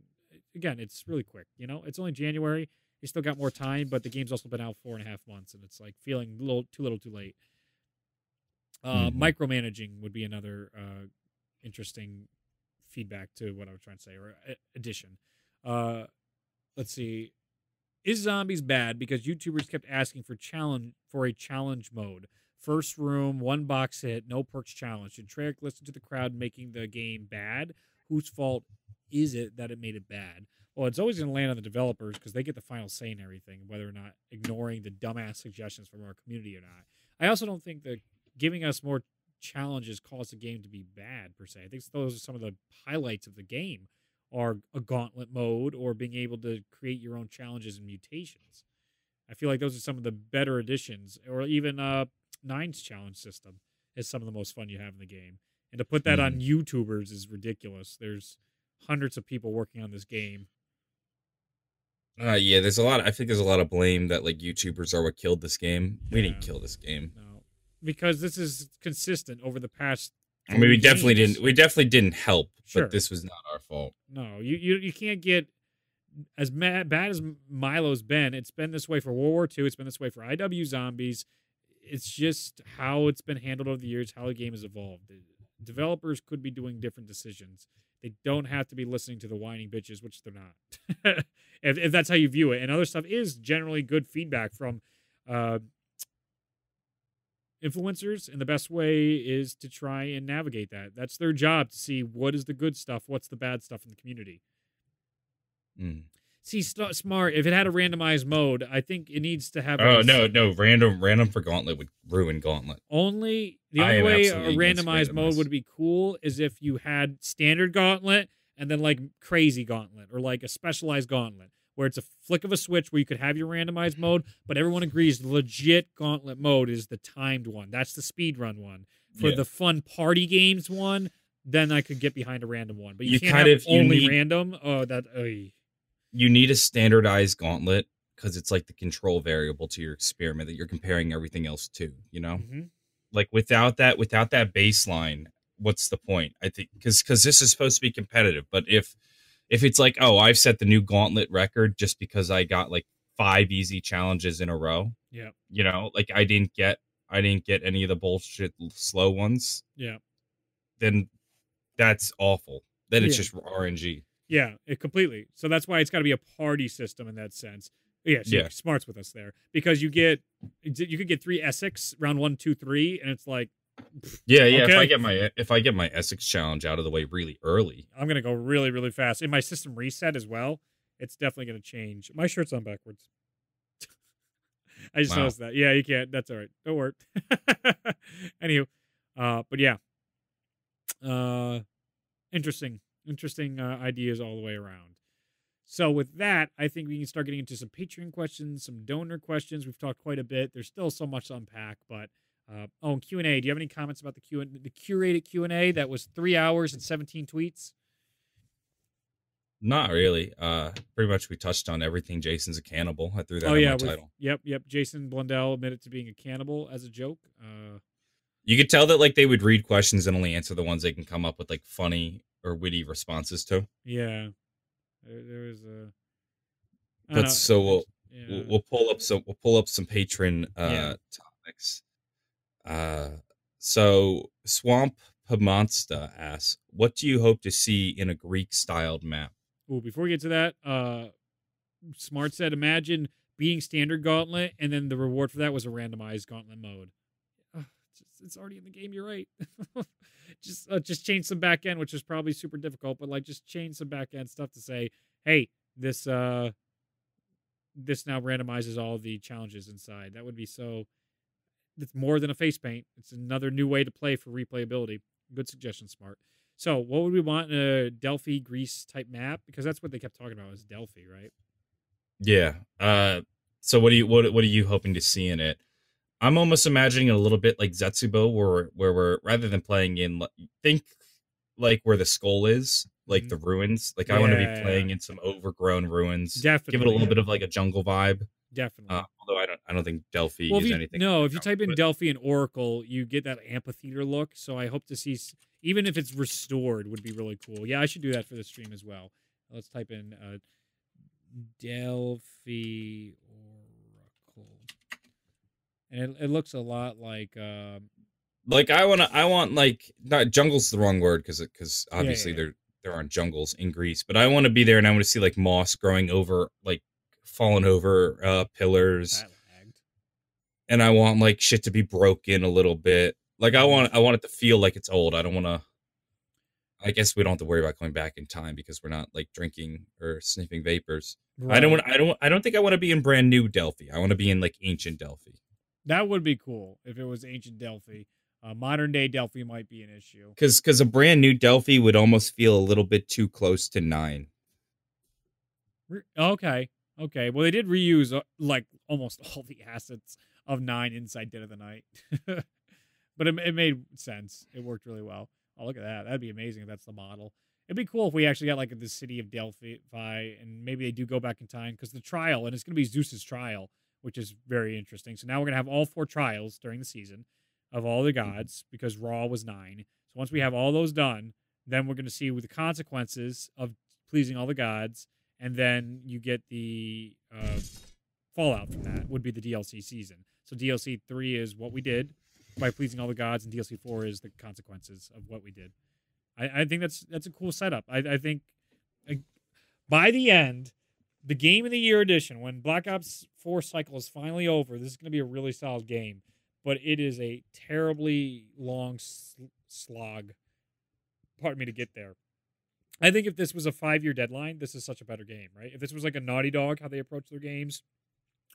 again, it's really quick. You know, it's only January. You still got more time, but the game's also been out four and a half months, and it's like feeling a little too little, too late. Uh, Mhm. Micromanaging would be another uh, interesting feedback to what I was trying to say, or a- addition. Uh, let's see. Is zombies bad because YouTubers kept asking for challenge for a challenge mode? First room, one box hit, no perks challenge. Should Treyarch listen to the crowd making the game bad? Whose fault is it that it made it bad? Well, it's always going to land on the developers because they get the final say in everything, whether or not ignoring the dumbass suggestions from our community or not. I also don't think that giving us more challenges cause the game to be bad per se. I think those are some of the highlights of the game are a gauntlet mode or being able to create your own challenges and mutations. I feel like those are some of the better additions, or even uh, Nine's challenge system is some of the most fun you have in the game. And to put that on YouTubers is ridiculous. There's hundreds of people working on this game. Uh, yeah, there's a lot. I think there's a lot of blame that like YouTubers are what killed this game. We didn't kill this game. No, because this is consistent over the past. I mean, we definitely didn't. We definitely didn't help. Sure. But this was not our fault. No, you you, you can't get as ma- bad as Milo's been. It's been this way for World War II. It's been this way for IW Zombies. It's just how it's been handled over the years, how the game has evolved. The developers could be doing different decisions. They don't have to be listening to the whining bitches, which they're not. if, if that's how you view it, and other stuff is generally good feedback from uh, influencers, and the best way is to try and navigate that. That's their job to see what is the good stuff, what's the bad stuff in the community. Mm. See, st- smart. If it had a randomized mode, I think it needs to have. Oh a- no, no, random random for Gauntlet would ruin Gauntlet. Only the only way a randomized mode would be cool is if you had standard gauntlet and then like crazy gauntlet or like a specialized gauntlet where it's a flick of a switch where you could have your randomized mode, but everyone agrees legit gauntlet mode is the timed one. That's the speed run one. For Yeah. the fun party games one, then I could get behind a random one. But you, You can't kind have of- only need- random. Oh, that. oy. You need a standardized Gauntlet because it's like the control variable to your experiment that you're comparing everything else to. You know, Mhm. like without that, without that baseline, what's the point? I think because because this is supposed to be competitive, but if if it's like, oh, I've set the new Gauntlet record just because I got like five easy challenges in a row. Yeah. You know, like I didn't get I didn't get any of the bullshit slow ones. Yeah. Then that's awful. Then it's Yeah. just RNG. Yeah, it completely. So that's why it's got to be a party system in that sense. Yeah, so Yeah. smarts with us there because you get you could get three Essex round one, two, three, and it's like Yeah, yeah. If I get my if I get my Essex challenge out of the way really early, I'm gonna go really, really fast. In my system reset as well, it's definitely gonna change. My shirt's on backwards. I just Wow. noticed that. Yeah, you can't. That's all right. Don't work. Anywho, uh, but yeah, uh, interesting, interesting uh, ideas all the way around. So with that, I think we can start getting into some Patreon questions, some donor questions. We've talked quite a bit. There's still so much to unpack, but uh, oh, and Q and A. Do you have any comments about the Q and the curated Q and A that was three hours and 17 tweets? not really. Uh pretty much we touched on everything. Jason's a cannibal. I threw that oh yeah, title. yep, yep. Jason Blundell admitted to being a cannibal as a joke. Uh, You could tell that like they would read questions and only answer the ones they can come up with like funny or witty responses to. yeah, there, there was a. But know, so we'll- yeah. We'll, we'll pull up some we'll pull up some patron uh Yeah. topics. Uh so Swamp Pamonsta asks, what do you hope to see in a Greek styled map? Ooh, before we get to that, uh, Smart said, imagine being standard gauntlet, and then the reward for that was a randomized gauntlet mode. Just- it's already in the game. You're right. just uh, just change some back end, which is probably super difficult, but like just change some back end stuff to say, hey, this uh, this now randomizes all the challenges inside. That would be so. It's more than a face paint. It's another new way to play for replayability. Good suggestion, Smart. So, what would we want in a Delphi Greece type map? Because that's what they kept talking about was Delphi, right? Yeah. Uh so what do you what what are you hoping to see in it? I'm almost imagining it a little bit like Zetsubou where where we're rather than playing in think like where the skull is, like Mhm. the ruins. Like I want to be Yeah. playing in some overgrown ruins. Definitely. Give it a little bit of like a jungle vibe. Definitely. Uh, although I don't I don't think Delphi well, is you, anything. no, if you type in but- Delphi and Oracle, you get that amphitheater look. So I hope to see, even if it's restored, would be really cool. Yeah, I should do that for the stream as well. Let's type in uh, Delphi Oracle, and it, it looks a lot like. Um, like I want to I want like not jungle's the wrong word because because yeah, obviously yeah. there there aren't jungles in Greece, but I want to be there and I want to see like moss growing over like fallen over uh pillars and I want like shit to be broken a little bit. Like I want I want it to feel like it's old. I don't want to I guess we don't have to worry about going back in time because we're not like drinking or sniffing vapors. I don't want I don't I don't think I want to be in brand new Delphi. I want to be in like ancient Delphi. That would be cool if it was ancient Delphi. Uh, modern day Delphi might be an issue. Cuz cuz a brand new Delphi would almost feel a little bit too close to 9. Okay, okay. Well, they did reuse uh, like almost all the assets of Nine inside Dead of the Night, but it, it made sense. It worked really well. Oh, look at that! That'd be amazing if that's the model. It'd be cool if we actually got like the city of Delphi, and maybe they do go back in time because the trial, and it's going to be Zeus's trial, which is very interesting. So now we're going to have all four trials during the season of all the gods because Ra was nine. So once we have all those done, then we're going to see with the consequences of pleasing all the gods and then you get the uh, fallout from that would be the DLC season. So DLC three is what we did by pleasing all the gods, and DLC four is the consequences of what we did. I, I think that's that's a cool setup. I, I think uh, by the end, the game of the year edition, when Black Ops four cycle is finally over, this is going to be a really solid game. but it is a terribly long sl- slog. Pardon me to get there. I think if this was a five year deadline, this is such a better game, right? If this was like a Naughty Dog, how they approach their games,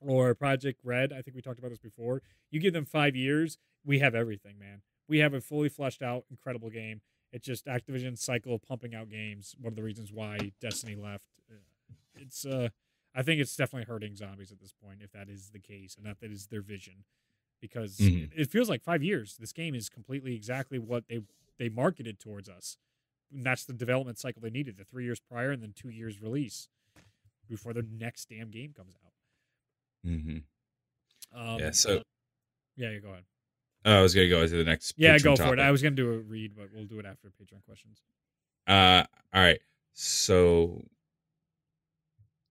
or Projekt Red, I think we talked about this before. You give them five years, we have everything, man. We have a fully fleshed out, incredible game. It's just Activision's cycle of pumping out games. One of the reasons why Destiny left. Uh, It's uh, I think it's definitely hurting zombies at this point, if that is the case, and that that is their vision, because Mhm. it, it feels like five years. This game is completely exactly what they they marketed towards us. And that's the development cycle they needed: the three years prior, and then two years release before the next damn game comes out. mm-hmm. Um, Yeah, so- yeah, yeah, go ahead. Oh, I was gonna go into the next. Yeah, go for it. I was gonna do a read, but we'll do it after Patreon questions. Uh, all right. So,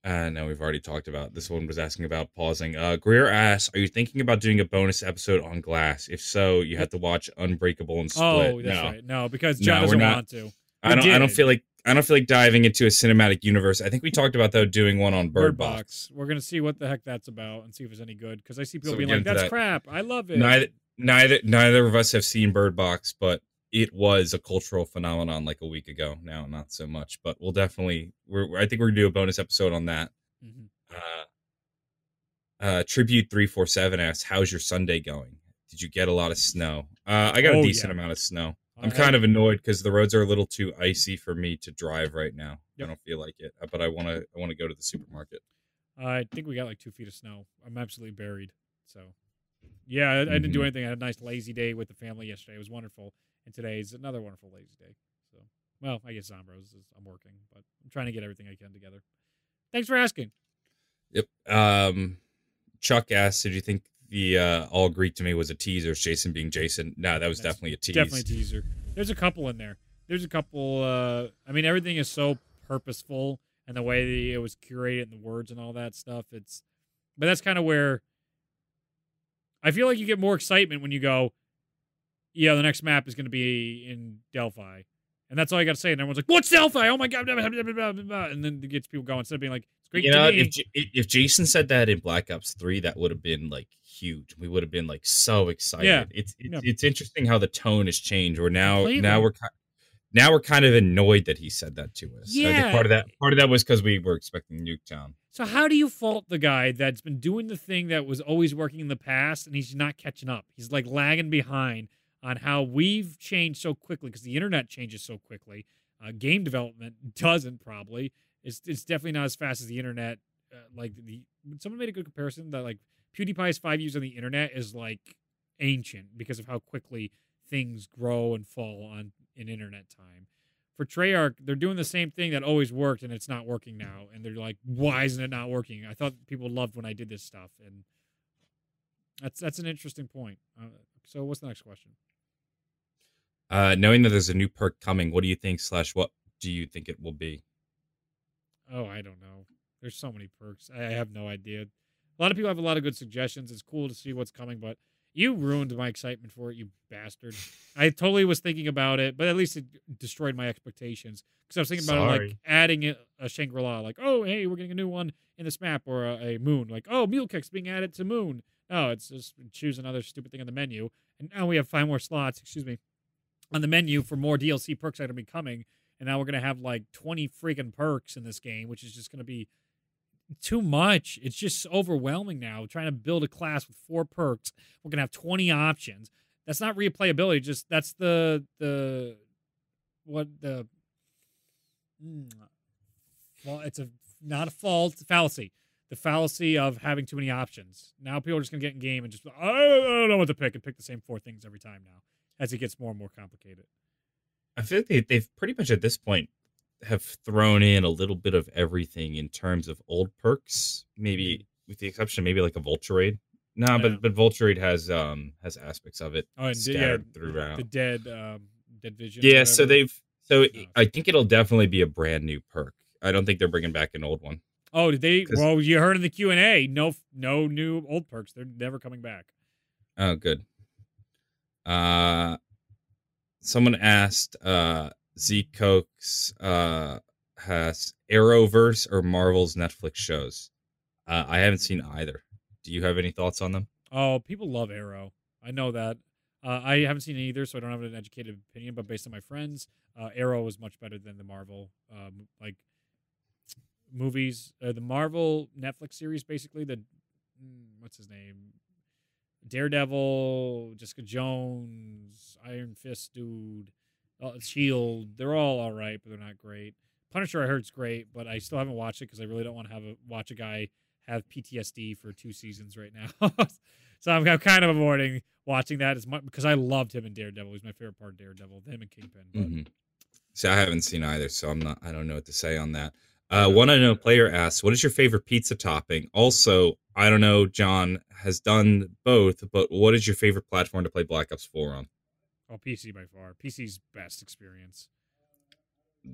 uh, no, we've already talked about this. One was asking about pausing. Uh, Greer asks, "Are you thinking about doing a bonus episode on Glass? If so, you have to watch Unbreakable and Split." Oh, that's no, right. No, because No, John we're doesn't want to. I don't. I don't feel like I don't feel like diving into a cinematic universe. I think we talked about though doing one on Bird, Box. We're gonna see what the heck that's about and see if it's any good. Because I see people So being like, "That's that. crap. I love it." Neither neither neither of us have seen Bird Box, but it was a cultural phenomenon like a week ago. Now, not so much, but we'll definitely. We're. I think we're gonna do a bonus episode on that. Mhm. Uh, uh, Tribute three four seven asks, "How's your Sunday going? Did you get a lot of snow? Uh, I got a Oh, decent yeah. amount of snow. I'm I- kind of annoyed because the roads are a little too icy for me to drive right now. Yep. I don't feel like it, uh, but I want to. I want to go to the supermarket. I think we got like two feet of snow. I'm absolutely buried. So, yeah, I, I didn't do Mhm. anything. I had a nice lazy day with the family yesterday. It was wonderful, and today is another wonderful lazy day. So, well, I guess Zombros is I'm working, but I'm trying to get everything I can together. Thanks for asking. Yep. Um, Chuck asked, "Did you think the uh, all Greek to me was a teaser. Jason being Jason?" No, that was That's definitely a tease. Definitely a teaser. There's a couple in there. There's a couple. Uh, I mean, everything is so purposeful, and the way that it was curated, and the words and all that stuff. It's, but that's kind of where I feel like you get more excitement when you go, yeah, the next map is going to be in Delphi, and that's all I got to say. And everyone's like, "What's Delphi? Oh my god!" blah, blah, blah, blah, blah, blah," And then it gets people going instead of being like, "It's great You know, if if Jason said that in Black Ops Three, that would have been like huge. We would have been like so excited. Yeah. It's it's, Yeah. it's interesting how the tone has changed. We're now now we're ki- now we're kind of annoyed that he said that to us. I Yeah. think part of that part of that was because we were expecting Nuketown. So how do you fault the guy that's been doing the thing that was always working in the past and he's not catching up? He's like lagging behind on how we've changed so quickly because the internet changes so quickly. Uh, game development doesn't probably. It's it's definitely not as fast as the internet. Uh, like the someone made a good comparison that like PewDiePie's five years on the internet is like ancient because of how quickly things grow and fall on in internet time for Treyarch, they're doing the same thing that always worked, and it's not working now. And they're like, "Why isn't it not working?" I thought people loved when I did this stuff, and that's that's an interesting point. Uh, so, what's the next question? Uh, knowing that there's a new perk coming, what do you think? Slash, what do you think it will be? Oh, I don't know. There's so many perks. I have no idea. A lot of people have a lot of good suggestions. It's cool to see what's coming, but you ruined my excitement for it, you bastard. I totally was thinking about it, but at least it destroyed my expectations because I was thinking about it like adding a, a Shangri La, like, oh, hey, we're getting a new one in this map, or a, a moon, like, oh, Mule Kick's being added to Moon. No, it's just choose another stupid thing on the menu, and now we have five more slots. Excuse me, on the menu for more DLC perks that are be coming, and now we're gonna have like twenty freaking perks in this game, which is just gonna be too much. It's just overwhelming now. Trying to build a class with four perks, we're gonna have twenty options. That's not replayability. Just that's the the what the mm, well, it's a not a fault, fallacy. The fallacy of having too many options. Now people are just gonna get in game and just I don't know what to pick and pick the same four things every time now as it gets more and more complicated. I feel like they, they've pretty much at this point have thrown in a little bit of everything in terms of old perks, maybe with the exception of maybe like a Vulturade. No, Yeah. but but Vulturade has um has aspects of it Oh, and the- yeah, scattered throughout. the dead um dead vision. yeah, so they've so Oh. I think it'll definitely be a brand new perk. I don't think they're bringing back an old one. Oh, did they? Well, you heard in the Q and A, no, no new old perks. They're never coming back. Oh, good. Uh, someone asked uh Z Cokes uh has Arrowverse or Marvel's Netflix shows. Uh, I haven't seen either. Do you have any thoughts on them? Oh, people love Arrow. I know that. Uh, I haven't seen it either, so I don't have an educated opinion. But based on my friends, uh, Arrow is much better than the Marvel um, like movies. Uh, the Marvel Netflix series, basically the mm, what's his name, Daredevil, Jessica Jones, Iron Fist, dude, uh, Shield. They're all all right, but they're not great. Punisher, I heard is great, but I still haven't watched it because I really don't want to have a watch a guy have PTSD for two seasons right now. so I'm, I'm, kind of avoiding watching that as much because I loved him in Daredevil. He's my favorite part of Daredevil. Him and Kingpin. But. Mm-hmm. See, I haven't seen either, so I'm not. I don't know what to say on that. Uh, one I know player asks, "What is your favorite pizza topping?" Also, I don't know. John has done both, but what is your favorite platform to play Black Ops Four on? Oh, PC by far. PC's best experience.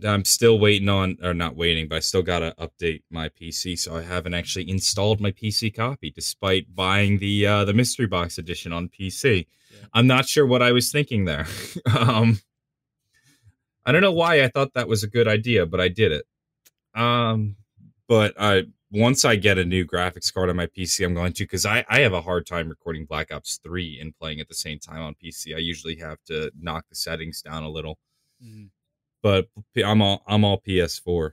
I'm still waiting on, or not waiting, but I still gotta update my PC, so I haven't actually installed my PC copy, despite buying the uh, the mystery box edition on PC. Yeah. I'm not sure what I was thinking there. um, I don't know why I thought that was a good idea, but I did it. Um, but I once I get a new graphics card on my PC, I'm going to because I, I have a hard time recording Black Ops 3 and playing at the same time on PC. I usually have to knock the settings down a little. Mm. But I'm all I'm all PS4.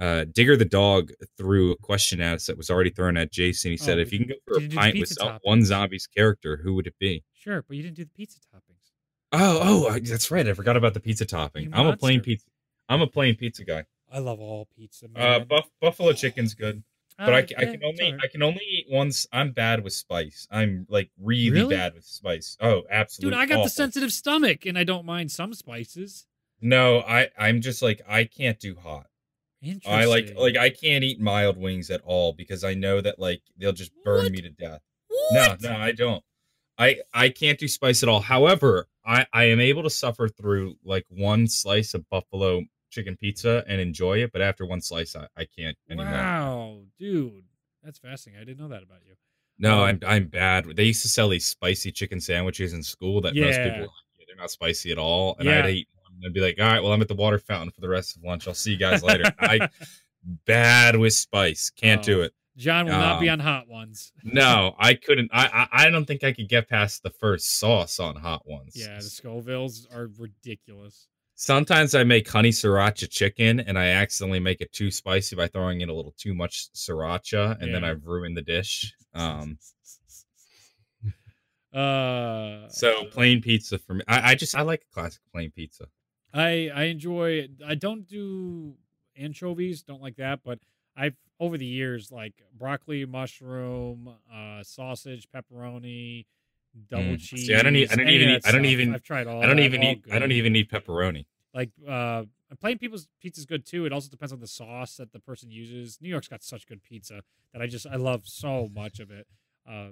Uh, Digger the dog threw a question at us that was already thrown at Jason. He said, oh, "If you can go for a pint with one zombie's character, who would it be?" Sure, but you didn't do the pizza toppings. Oh, oh, that's right. I forgot about the pizza topping. I'm a plain pizza. I'm a plain pizza guy. I love all pizza. Uh, man. Uh, buff, buffalo chicken's good, but I, I, I can only I can only eat once. I'm bad with spice. I'm like really, really? bad with spice. Oh, absolutely. Dude, I got awful. the sensitive stomach, and I don't mind some spices. No, I I'm just like I can't do hot. I like like I can't eat mild wings at all because I know that like they'll just burn what? me to death. What? No, no, I don't. I I can't do spice at all. However, I I am able to suffer through like one slice of buffalo chicken pizza and enjoy it, but after one slice, I, I can't anymore. Wow, dude, that's fascinating. I didn't know that about you. No, um, I'm I'm bad. They used to sell these spicy chicken sandwiches in school that yeah. most people like. They're not spicy at all, and yeah. I'd eat one and be like, "All right, well, I'm at the water fountain for the rest of lunch. I'll see you guys later." I bad with spice, can't oh, do it. John will um, not be um, on hot ones. no, I couldn't. I, I I don't think I could get past the first sauce on hot ones. Yeah, the Scovilles are ridiculous. Sometimes I make honey sriracha chicken and I accidentally make it too spicy by throwing in a little too much sriracha and yeah. then I've ruined the dish. Um, uh, so plain pizza for me. I, I just I like classic plain pizza. I I enjoy. I don't do anchovies. Don't like that, but I've over the years like broccoli, mushroom, uh, sausage, pepperoni, double mm. cheese. See, I don't need. I don't even. Need, I don't even. I've tried all. I don't even need. I don't even need pepperoni. Like uh, plain people's pizza is good too. It also depends on the sauce that the person uses. New York's got such good pizza that I just I love so much of it. Uh,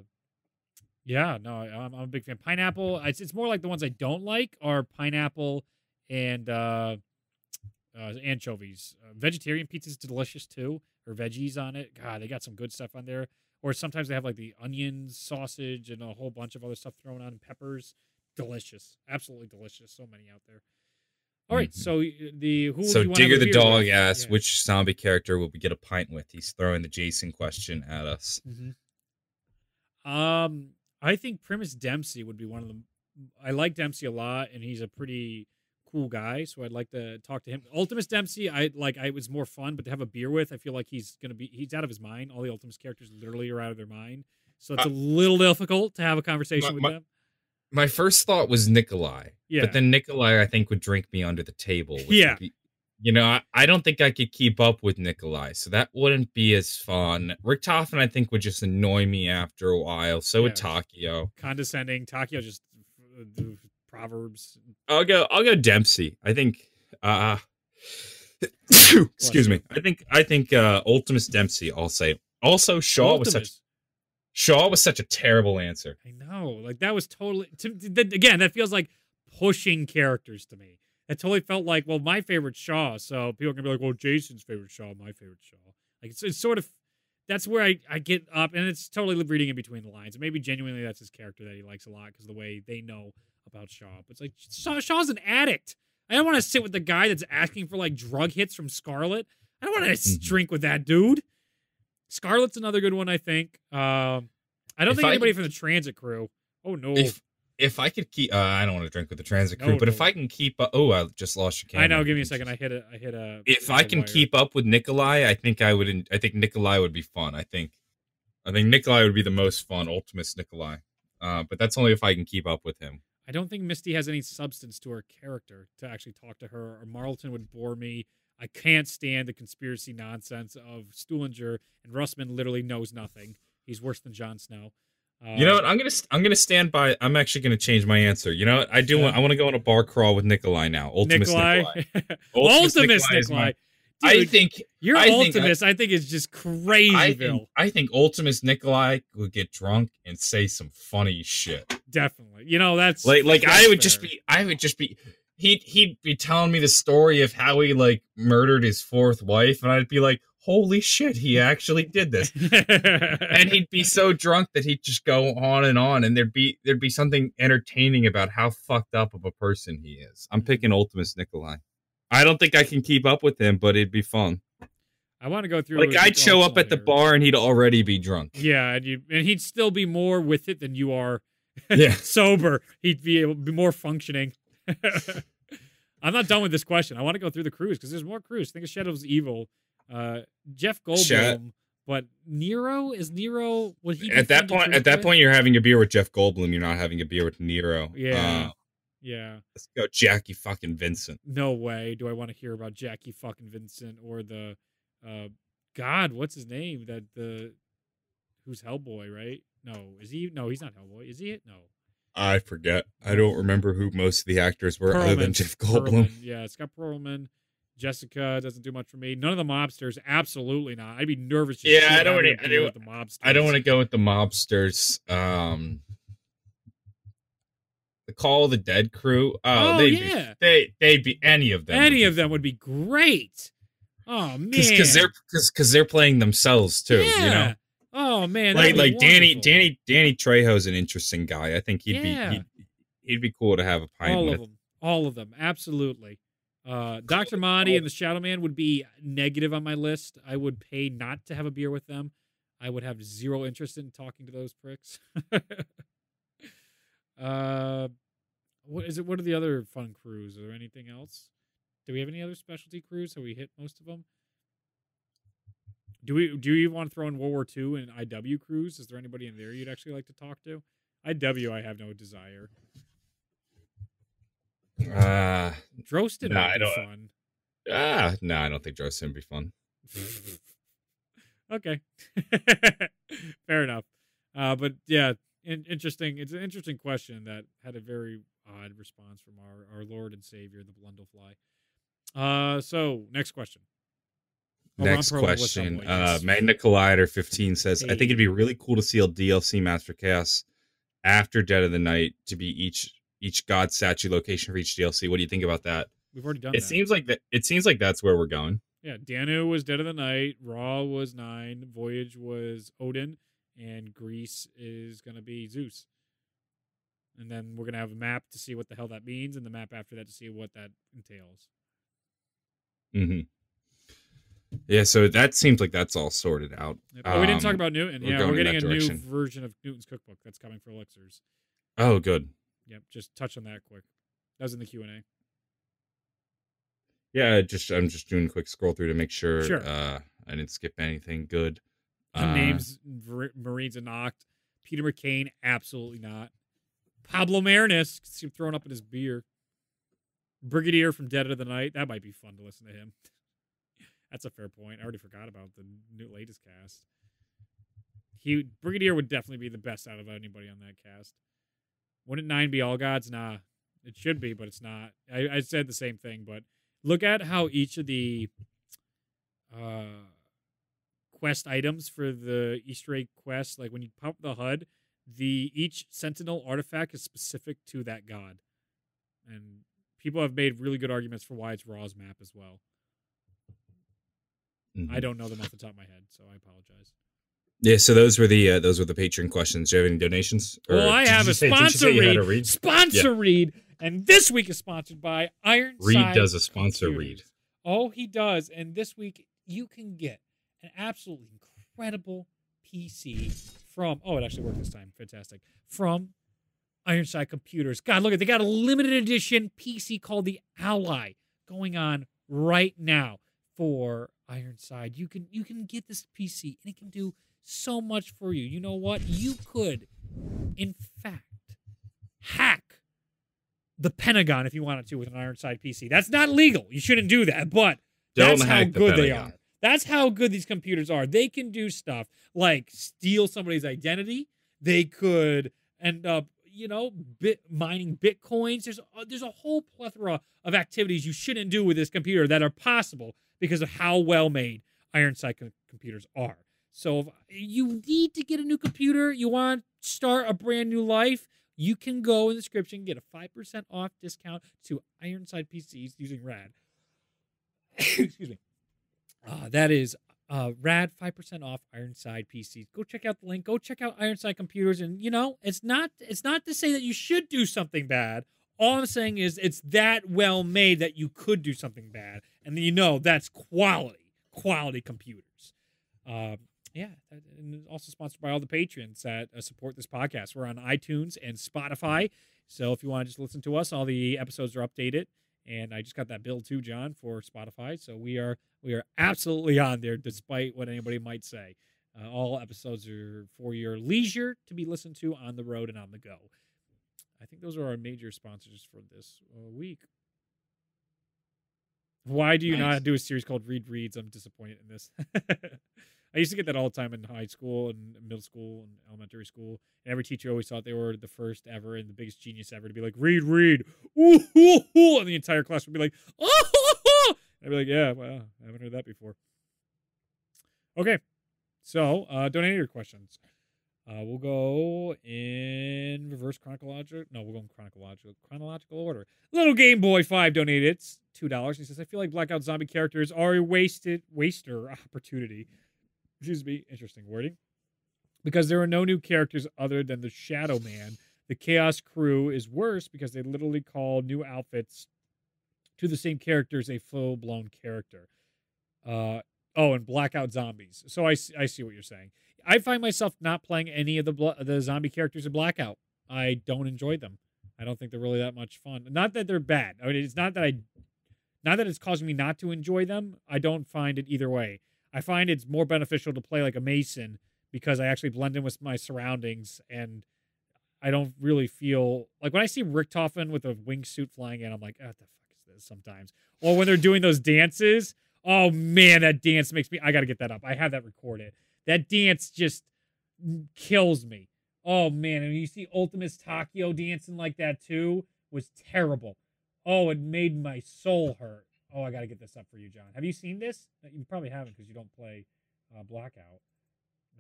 yeah, no, I'm, I'm a big fan. Pineapple. It's, it's more like the ones I don't like are pineapple and uh, uh, anchovies. Uh, vegetarian pizza's delicious too, or veggies on it. God, they got some good stuff on there. Or sometimes they have like the onions, sausage, and a whole bunch of other stuff thrown on, and peppers. Delicious, absolutely delicious. So many out there. All right, mm-hmm. so the who so Digger the dog with? asks yeah. which zombie character will we get a pint with? He's throwing the Jason question at us. Mm-hmm. Um, I think Primus Dempsey would be one of them. I like Dempsey a lot, and he's a pretty cool guy, so I'd like to talk to him. Ultimus Dempsey, I like. I was more fun, but to have a beer with, I feel like he's gonna be. He's out of his mind. All the Ultimus characters literally are out of their mind, so it's uh, a little difficult to have a conversation my, with my, them. My first thought was Nikolai, yeah, but then Nikolai, I think, would drink me under the table. yeah. Be, you know, I, I, don't think I could keep up with Nikolai, so that wouldn't be as fun. Richtofen, I think, would just annoy me after a while. So yeah. would Takeo. Condescending. Takeo just Proverbs. I'll go. I'll go Dempsey. I think. Uh, excuse me. I think. I think. Uh, Ultimus Dempsey. I'll say. Also, Shaw Ultimus. was such. Shaw was such a terrible answer. I know. Like that was totally. To, again, that feels like pushing characters to me. It totally felt like, well, my favorite Shaw. So people can be like, well, Jason's favorite Shaw, my favorite Shaw. Like it's, it's sort of that's where I, I get up, and it's totally reading in between the lines. Maybe genuinely that's his character that he likes a lot because the way they know about Shaw. But it's like Shaw, Shaw's an addict. I don't want to sit with the guy that's asking for like drug hits from Scarlett. I don't want to mm-hmm. drink with that dude. Scarlett's another good one, I think. Um, I don't if think anybody I, from the transit crew. Oh no. If if I could keep, uh, I don't want to drink with the transit crew, No, but no. if I can keep, uh, oh, I just lost your camera. I know. Give me a second. I hit a. I hit a. if I can wire. keep up with Nikolai, I think I would. I think Nikolai would be fun. I think, I think Nikolai would be the most fun, Ultimus Nikolai. Uh, but that's only if I can keep up with him. I don't think Misty has any substance to her character to actually talk to her. Or Marlton would bore me. I can't stand the conspiracy nonsense of Stuhlinger and Russman. Literally knows nothing. He's worse than Jon Snow. Uh, You know what? I'm gonna I'm gonna stand by. I'm actually gonna change my answer. You know what? I do. Yeah. Want, I want to go on a bar crawl with Nikolai now. Ultimus Nikolai, Nikolai. Ultimus Nikolai Nikolai. is my- Dude, I think. your I think I- I think, is just crazy. I think. I think Ultimus Nikolai would get drunk and say some funny shit. Definitely. You know that's Like like that's I would just be. I would just be. He'd he'd be telling me the story of how he like murdered his fourth wife, and I'd be like, "Holy shit, he actually did this." and he'd be so drunk that he'd just go on and on and there'd be there'd be something entertaining about how fucked up of a person he is i'm picking ultimus nikolai i don't think i can keep up with him but it'd be fun I want to go through. like i'd show up at the bar and he'd already be drunk Yeah, and you and he'd still be more with it than you are yeah sober. He'd be able be more functioning. I'm not done with this question. I want to go through the cruise because there's more cruise. Think of Shadows Evil, uh, Jeff Goldblum, but Nero is Nero. Would he at that point at that with? point you're having a beer with jeff goldblum you're not having a beer with nero Yeah. Uh, Yeah, let's go jackie fucking vincent no way. Do I want to hear about Jackie fucking Vincent or the, uh, God, what's his name? That the, who's Hellboy, right? No, is he? No, he's not Hellboy. Is he? It? No. i forget i don't remember who most of the actors were other than jeff goldblum Perlman. Yeah, Scott Perlman. Jessica doesn't do much for me. None of the mobsters, absolutely not. I'd be nervous. as Yeah, I don't wanna- a I with the mobsters. I don't want to go with the mobsters. Um, the Call of the Dead crew. Oh, Oh, they'd yeah. be they they'd be any of them. Any of them would be great. Oh man, because they're because they're playing themselves too. yeah. You know, Oh man, like like Danny wonderful. Danny Danny Trejo's an interesting guy. I think he'd Yeah. be he'd, he'd be cool to have a pint all with. of them, all of them, absolutely. Uh, Doctor Monty and the Shadow Man would be negative on my list. I would pay not to have a beer with them. I would have zero interest in talking to those pricks. uh, what is it? What are the other fun crews? Are there anything else? Do we have any other specialty crews? Have we hit most of them? Do we? Do you want to throw in World War II and IW crews? Is there anybody in there you'd actually like to talk to? IW, I have no desire. Uh, Drostan Nah, would be fun. ah, no, I don't think Drostan would be fun. okay, fair enough. Uh, but yeah, interesting. It's an interesting question that had a very odd response from our our Lord and Savior, the Blundellfly. Uh, so next question. Oh, Next question. Uh. Magna Collider 15 says, I think it'd be really cool to see a DLC Mastercast after Dead of the Night to be each each god statue location for each DLC. What do you think about that? We've already done It that. seems like that. It seems like that's where we're going. Yeah, Danu was Dead of the Night. Ra was nine. Voyage was Odin, and Greece is gonna be Zeus. And then we're gonna have a map to see what the hell that means, and the map after that to see what that entails. hmm Yeah, so that seems like that's all sorted out. But we didn't talk Um, about Newton. we're Yeah, we're getting a that new version of Newton's cookbook that's coming for elixirs. Oh, good. Yep, just touch on that quick. That was in the Q and A. Yeah, just I'm just doing a quick scroll through to make sure, Sure. uh, I didn't skip anything good. Uh, names Marines are knocked. Peter McCain, absolutely not. Pablo Marinus, see him throwing up in his beer. Brigadier from Dead of the Night, that might be fun to listen to him. That's a fair point. I already forgot about the new latest cast. He Brigadier would definitely be the best out of anybody on that cast. Wouldn't nine be all gods? Nah, it should be, but it's not. I, I said the same thing, but look at how each of the uh quest items for the Easter egg quest. Like when you pop the HUD, the each Sentinel artifact is specific to that god, and people have made really good arguments for why it's Ra's map as well. mhm. I don't know them off the top of my head, so I apologize. Yeah, so those were the uh, those were the Patreon questions. Do you have any donations? Or well, I have a say- sponsor say you had read. a read. Sponsor read, and this week is sponsored by Iron. Reed does a sponsor Computers. read. Oh, he does. And this week you can get an absolutely incredible PC from. Oh, it actually worked this time. Fantastic. From Ironside Computers. God, look at they got a limited edition PC called the Ally going on right now for Ironside. You can you can get this PC and it can do so much for you. You know what? You could, in fact, hack the Pentagon if you wanted to with an Ironside PC. That's not legal. You shouldn't do that, but Don't that's how good they are. That's how good these computers are. They can do stuff like steal somebody's identity. They could end up, you know, bit mining bitcoins. There's a, there's a whole plethora of activities you shouldn't do with this computer that are possible because of how well made Ironside com- computers are. So if you need to get a new computer, you want to start a brand new life, you can go in the description get a 5% off discount to Ironside PCs using RAD. Excuse me. Uh, that is uh, rad 5% off Ironside PCs. Go check out the link. Go check out Ironside computers and you know, it's not it's not to say that you should do something bad. All I'm saying is it's that well made that you could do something bad and then you know that's quality, quality computers. Um, yeah, and also sponsored by all the patrons that uh, support this podcast. We're on iTunes and Spotify. So if you want to just listen to us, all the episodes are updated. And I just got that bill too, John, for Spotify. So we are we are absolutely on there, despite what anybody might say. Uh, all episodes are for your leisure to be listened to on the road and on the go. I think those are our major sponsors for this uh, week. Why do you Nice. not do a series called Read Reads? I'm disappointed in this. I used to get that all the time in high school and middle school and elementary school. And every teacher always thought they were the first ever and the biggest genius ever to be like, read, read. Ooh, ooh, ooh. And the entire class would be like, oh. I'd be like, yeah, well, I haven't heard that before. Okay. So, uh, donate your questions. Uh, we'll go in reverse chronological. No, we'll go in chronological chronological order. Little Game Boy Five donated two dollars. He says, "I feel like Blackout Zombie characters are a wasted waster opportunity." Excuse me. Interesting wording. Because there are no new characters other than the Shadow Man. The Chaos Crew is worse because they literally call new outfits to the same character as a full blown character. Uh, oh, and Blackout Zombies. So I see what you're saying. I find myself not playing any of the the zombie characters in Blackout. I don't enjoy them. I don't think they're really that much fun. Not that they're bad. I mean, it's not that I, not that it's causing me not to enjoy them. I don't find it either way. I find it's more beneficial to play like a Mason because I actually blend in with my surroundings and I don't really feel like when I see Richtofen with a wingsuit flying in, I'm like, what the fuck is sometimes? Or when they're doing those dances, oh man, that dance makes me, I got to get that up. I have that recorded. That dance just kills me. Oh man, and you see Ultimus Takeo dancing like that too was terrible. Oh, it made my soul hurt. Oh, I got to get this up for you, John. Have you seen this? You probably haven't because you don't play uh, Blackout.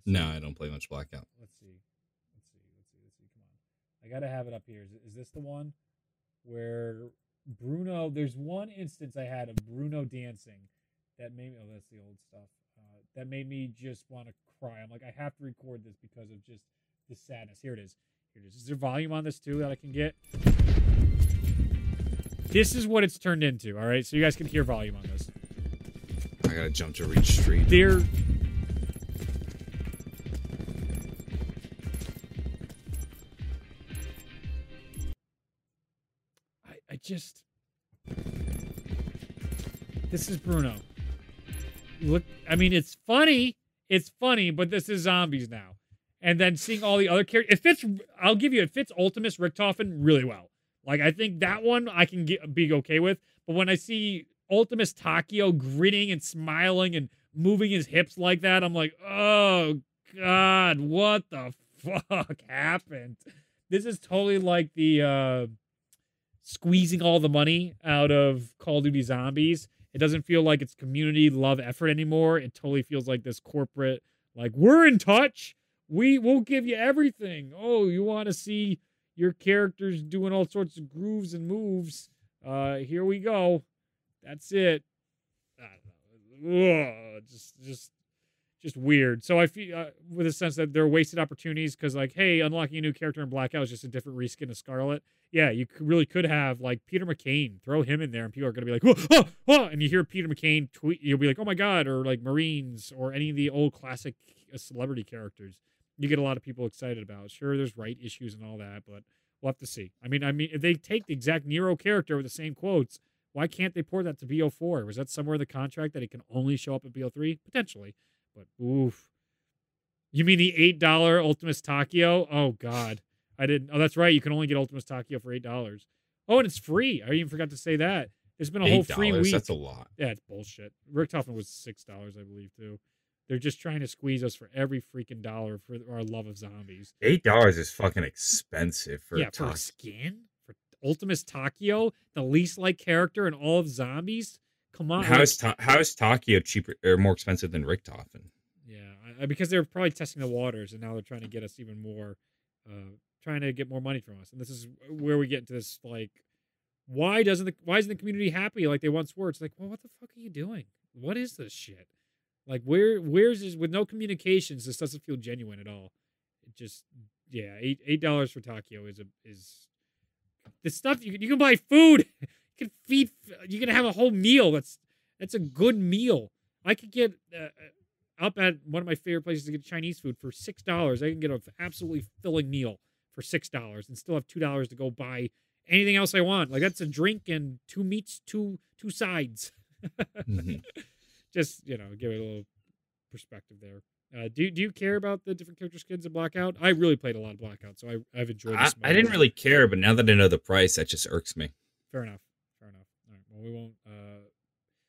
No. I don't play much blackout. Let's see. Let's see. Let's see. Let's see. Come on. I gotta have it up here. Is, is this the one where Bruno? There's one instance I had of Bruno dancing that made me. Oh, that's the old stuff. Uh, that made me just want to cry. I'm like, I have to record this because of just the sadness. Here it is. Here it is. Is there volume on this too that I can get? This is what it's turned into. All right, so you guys can hear volume on this. I gotta jump to reach street. There. Just. This is Bruno. Look, I mean, it's funny. It's funny, but this is zombies now. And then seeing all the other characters, it fits. I'll give you, it fits Ultimus Richtofen really well. Like I think that one I can get be okay with. But when I see Ultimus Takeo grinning and smiling and moving his hips like that, I'm like, oh god, what the fuck happened? This is totally like the uh squeezing all the money out of Call of Duty Zombies. It doesn't feel like it's community love effort anymore. It totally feels like this corporate, like we're in touch. We will give you everything. Oh, you want to see your characters doing all sorts of grooves and moves? Uh, here we go. That's it. I don't know. Ugh, just, just, just weird. So I feel uh, with a sense that they're wasted opportunities because, like, hey, unlocking a new character in Blackout is just a different reskin of Scarlett. Yeah, you really could have like Peter McCain. Throw him in there, and people are gonna be like, "Whoa, oh, oh," and you hear Peter McCain tweet, you'll be like, "Oh my god!" Or like Marines or any of the old classic uh, celebrity characters. You get a lot of people excited about. Sure, there's right issues and all that, but We'll have to see. I mean, I mean, if they take the exact Nero character with the same quotes, why can't they port that to BO4? Was that somewhere in the contract that it can only show up in BO3? Potentially, but oof. You mean the eight dollar Ultimus Takeo? Oh God, I didn't. Oh, that's right. You can only get Ultimus Takeo for eight dollars. Oh, and it's free. I even forgot to say that. It's been a whole free week. That's a lot. Yeah, it's bullshit. Rick Richtofen was six dollars, I believe, too. They're just trying to squeeze us for every freaking dollar for our love of zombies. Eight dollars is fucking expensive for yeah, a for skin for Ultimus Takeo, the least like character in all of zombies. Come on, how is Ta- how is Takeo cheaper or more expensive than Richtofen? Yeah, I, because they're probably testing the waters, and now they're trying to get us even more, uh, trying to get more money from us. And this is where we get into this like, why doesn't the why isn't the community happy like they once were? It's like, well, what the fuck are you doing? What is this shit? Like where where's this with no communications? This doesn't feel genuine at all. It just yeah, eight eight dollars for Takeo is a is the stuff you can you can buy food. can feed. You can have a whole meal. That's that's a good meal. I could get uh, up at one of my favorite places to get Chinese food for six dollars. I can get an absolutely filling meal for six dollars and still have two dollars to go buy anything else I want. Like that's a drink and two meats, two two sides. mm-hmm just you know give it a little perspective there. Uh, do do you care about the different character skins in Blackout? I really played a lot of Blackout, so I, I've enjoyed. I, I didn't really care, but now that I know the price, that just irks me. Fair enough. We won't uh,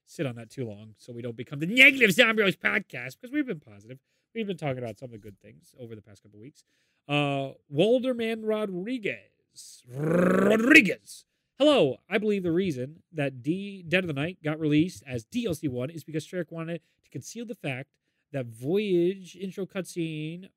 sit on that too long, so we don't become the negative Zombie podcast because we've been positive. We've been talking about some of the good things over the past couple weeks. Uh, Walderman Rodriguez Rodriguez Hello, I believe the reason that D Dead of the Night got released as DLC 1 is because Treyarch wanted to conceal the fact that Voyage intro cutscene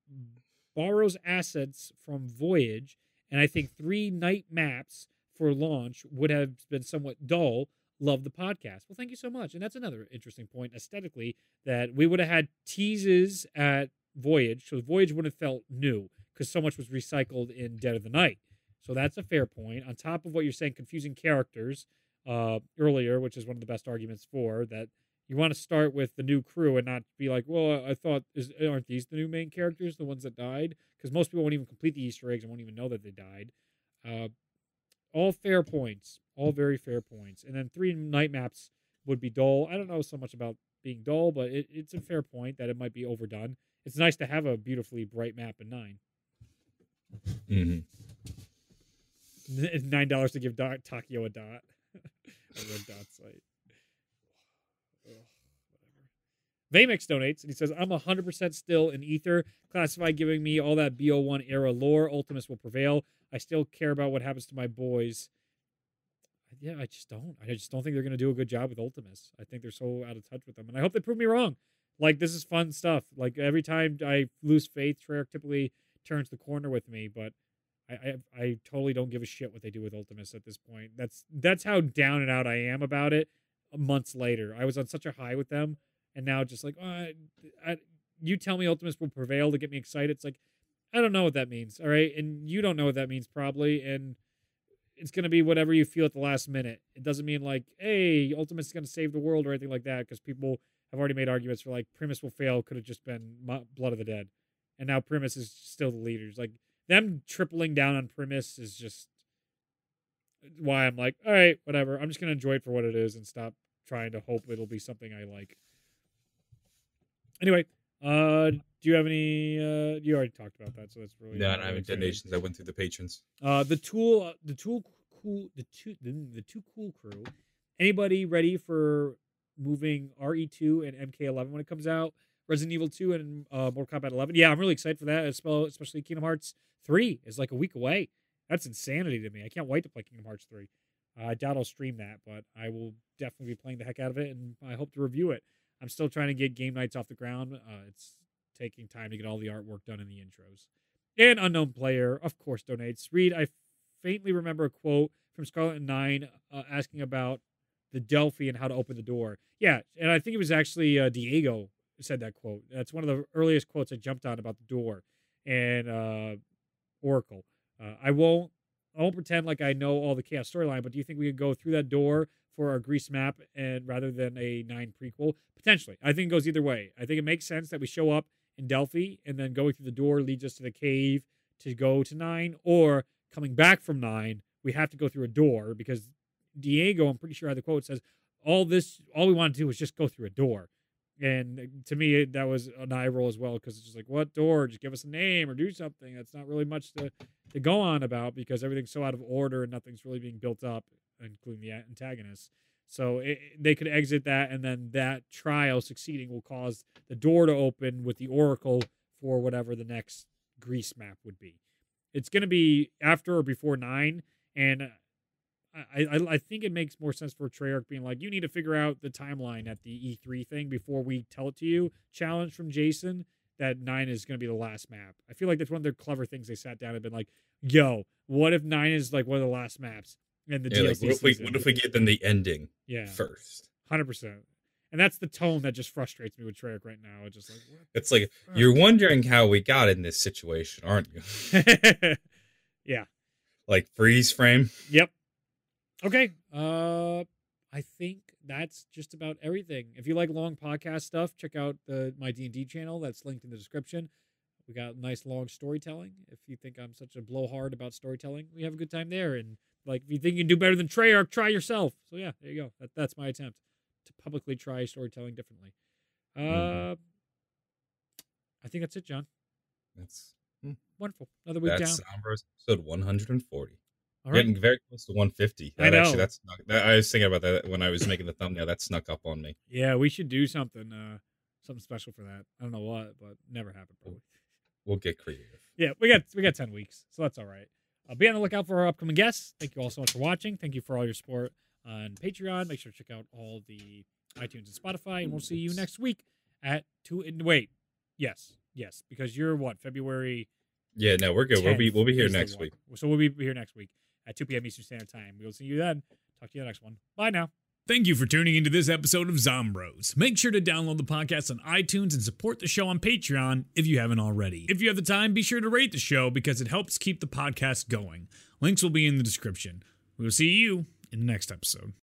borrows assets from Voyage, and I think three night maps for launch would have been somewhat dull. Love the podcast. Well, thank you so much. And that's another interesting point aesthetically that we would have had teases at Voyage, so Voyage wouldn't have felt new because so much was recycled in Dead of the Night. So that's a fair point. On top of what you're saying, confusing characters uh, earlier, which is one of the best arguments for that. You want to start with the new crew and not be like, well, I thought is aren't these the new main characters, the ones that died? Because most people won't even complete the Easter eggs and won't even know that they died. Uh, all fair points, all very fair points. And then three night maps would be dull. I don't know so much about being dull, but it, it's a fair point that it might be overdone. It's nice to have a beautifully bright map in 9 mm-hmm. nine dollars to give dot, Takeo a dot. a red dot site. Vamix donates and he says, I'm 100% still in Aether. Classified giving me all that BO1 era lore. Ultimus will prevail. I still care about what happens to my boys. Yeah, I just don't. I just don't think they're going to do a good job with Ultimus. I think they're so out of touch with them. And I hope they prove me wrong. Like, this is fun stuff. Like, every time I lose faith, Treyarch typically turns the corner with me. But I, I, I totally don't give a shit what they do with Ultimus at this point. That's that's how down and out I am about it. Uh, months later, I was on such a high with them, and now just like, oh, I, I, you tell me Ultimus will prevail to get me excited. It's like, I don't know what that means. All right, and you don't know what that means probably, and it's gonna be whatever you feel at the last minute. It doesn't mean like, hey, Ultimus is gonna save the world or anything like that, because people have already made arguments for like Primus will fail could have just been Blood of the Dead, and now Primus is still the leaders. Like them tripling down on Primus is just why I'm like, all right, whatever. I'm just gonna enjoy it for what it is and stop trying to hope it'll be something I like. Anyway, uh, do you have any? Uh, you already talked about that, so that's really no. I haven't donations. I went through the patrons. Uh, the tool, uh, the tool, cool, the two, the, the two cool crew. Anybody ready for moving RE2 and MK11 when it comes out? Resident Evil 2 and uh, Mortal Kombat 11. Yeah, I'm really excited for that, especially Kingdom Hearts 3 is like a week away. That's insanity to me. I can't wait to play Kingdom Hearts 3. Uh, I doubt I'll stream that, but I will definitely be playing the heck out of it, and I hope to review it. I'm still trying to get game nights off the ground. Uh, it's taking time to get all the artwork done in the intros. And Unknown Player, of course, donates. Reed, I faintly remember a quote from Scarlett Nine uh, asking about the Delphi and how to open the door. Yeah, and I think it was actually uh, Diego said that quote. That's one of the earliest quotes I jumped on about the door and uh, Oracle. Uh, I won't. I won't pretend like I know all the chaos storyline, but do you think we could go through that door for our Greece map and rather than a nine prequel? Potentially. I think it goes either way. I think it makes sense that we show up in Delphi and then going through the door leads us to the cave to go to nine, or coming back from nine, we have to go through a door because Diego, I'm pretty sure had the quote says, all this, all we want to do is just go through a door. And to me, that was an eye roll as well because it's just like, what door? Just give us a name or do something. That's not really much to, to go on about because everything's so out of order and nothing's really being built up, including the antagonists. So it, they could exit that, and then that trial succeeding will cause the door to open with the Oracle for whatever the next Greece map would be. It's going to be after or before nine, and uh, I, I, I think it makes more sense for Treyarch being like, you need to figure out the timeline at the E3 thing before we tell it to you. Challenge from Jason that nine is going to be the last map. I feel like that's one of their clever things. They sat down and been like, yo, what if nine is like one of the last maps? And the Yeah, DLC like, what, if we, what if we give them the ending yeah, first? hundred percent. And that's the tone that just frustrates me with Treyarch right now. It's just like, It's like you're wondering how we got in this situation, aren't you? yeah. like freeze frame. Yep. Okay. Uh I think that's just about everything. If you like long podcast stuff, check out the my D&D channel that's linked in the description. We got nice long storytelling. If you think I'm such a blowhard about storytelling, we have a good time there and like if you think you can do better than Treyarch, try yourself. So yeah, there you go. That, that's my attempt to publicly try storytelling differently. Uh Mhm. I think that's it, John. That's Wonderful. Another week that's down. Zombros episode 140. All right. Getting very close to 150. I That actually, know. that's snuck, that, I was thinking about that when I was making the thumbnail. That snuck up on me. Yeah, we should do something uh something special for that. I don't know what, but never happened probably. We'll get creative. Yeah, we got we got 10 weeks, so that's all right. Uh, be on the lookout for our upcoming guests. Thank you all so much for watching. Thank you for all your support on Patreon. Make sure to check out all the iTunes and Spotify, and we'll see you next week at two. and Wait, yes, yes, because you're what February. Yeah, no, we're good. We'll be we'll be here next week. So we'll be here next week at 2 p.m. Eastern Standard Time. We will see you then. Talk to you in the next one. Bye now. Thank you for tuning into this episode of Zombros. Make sure to download the podcast on iTunes and support the show on Patreon if you haven't already. If you have the time, be sure to rate the show because it helps keep the podcast going. Links will be in the description. We will see you in the next episode.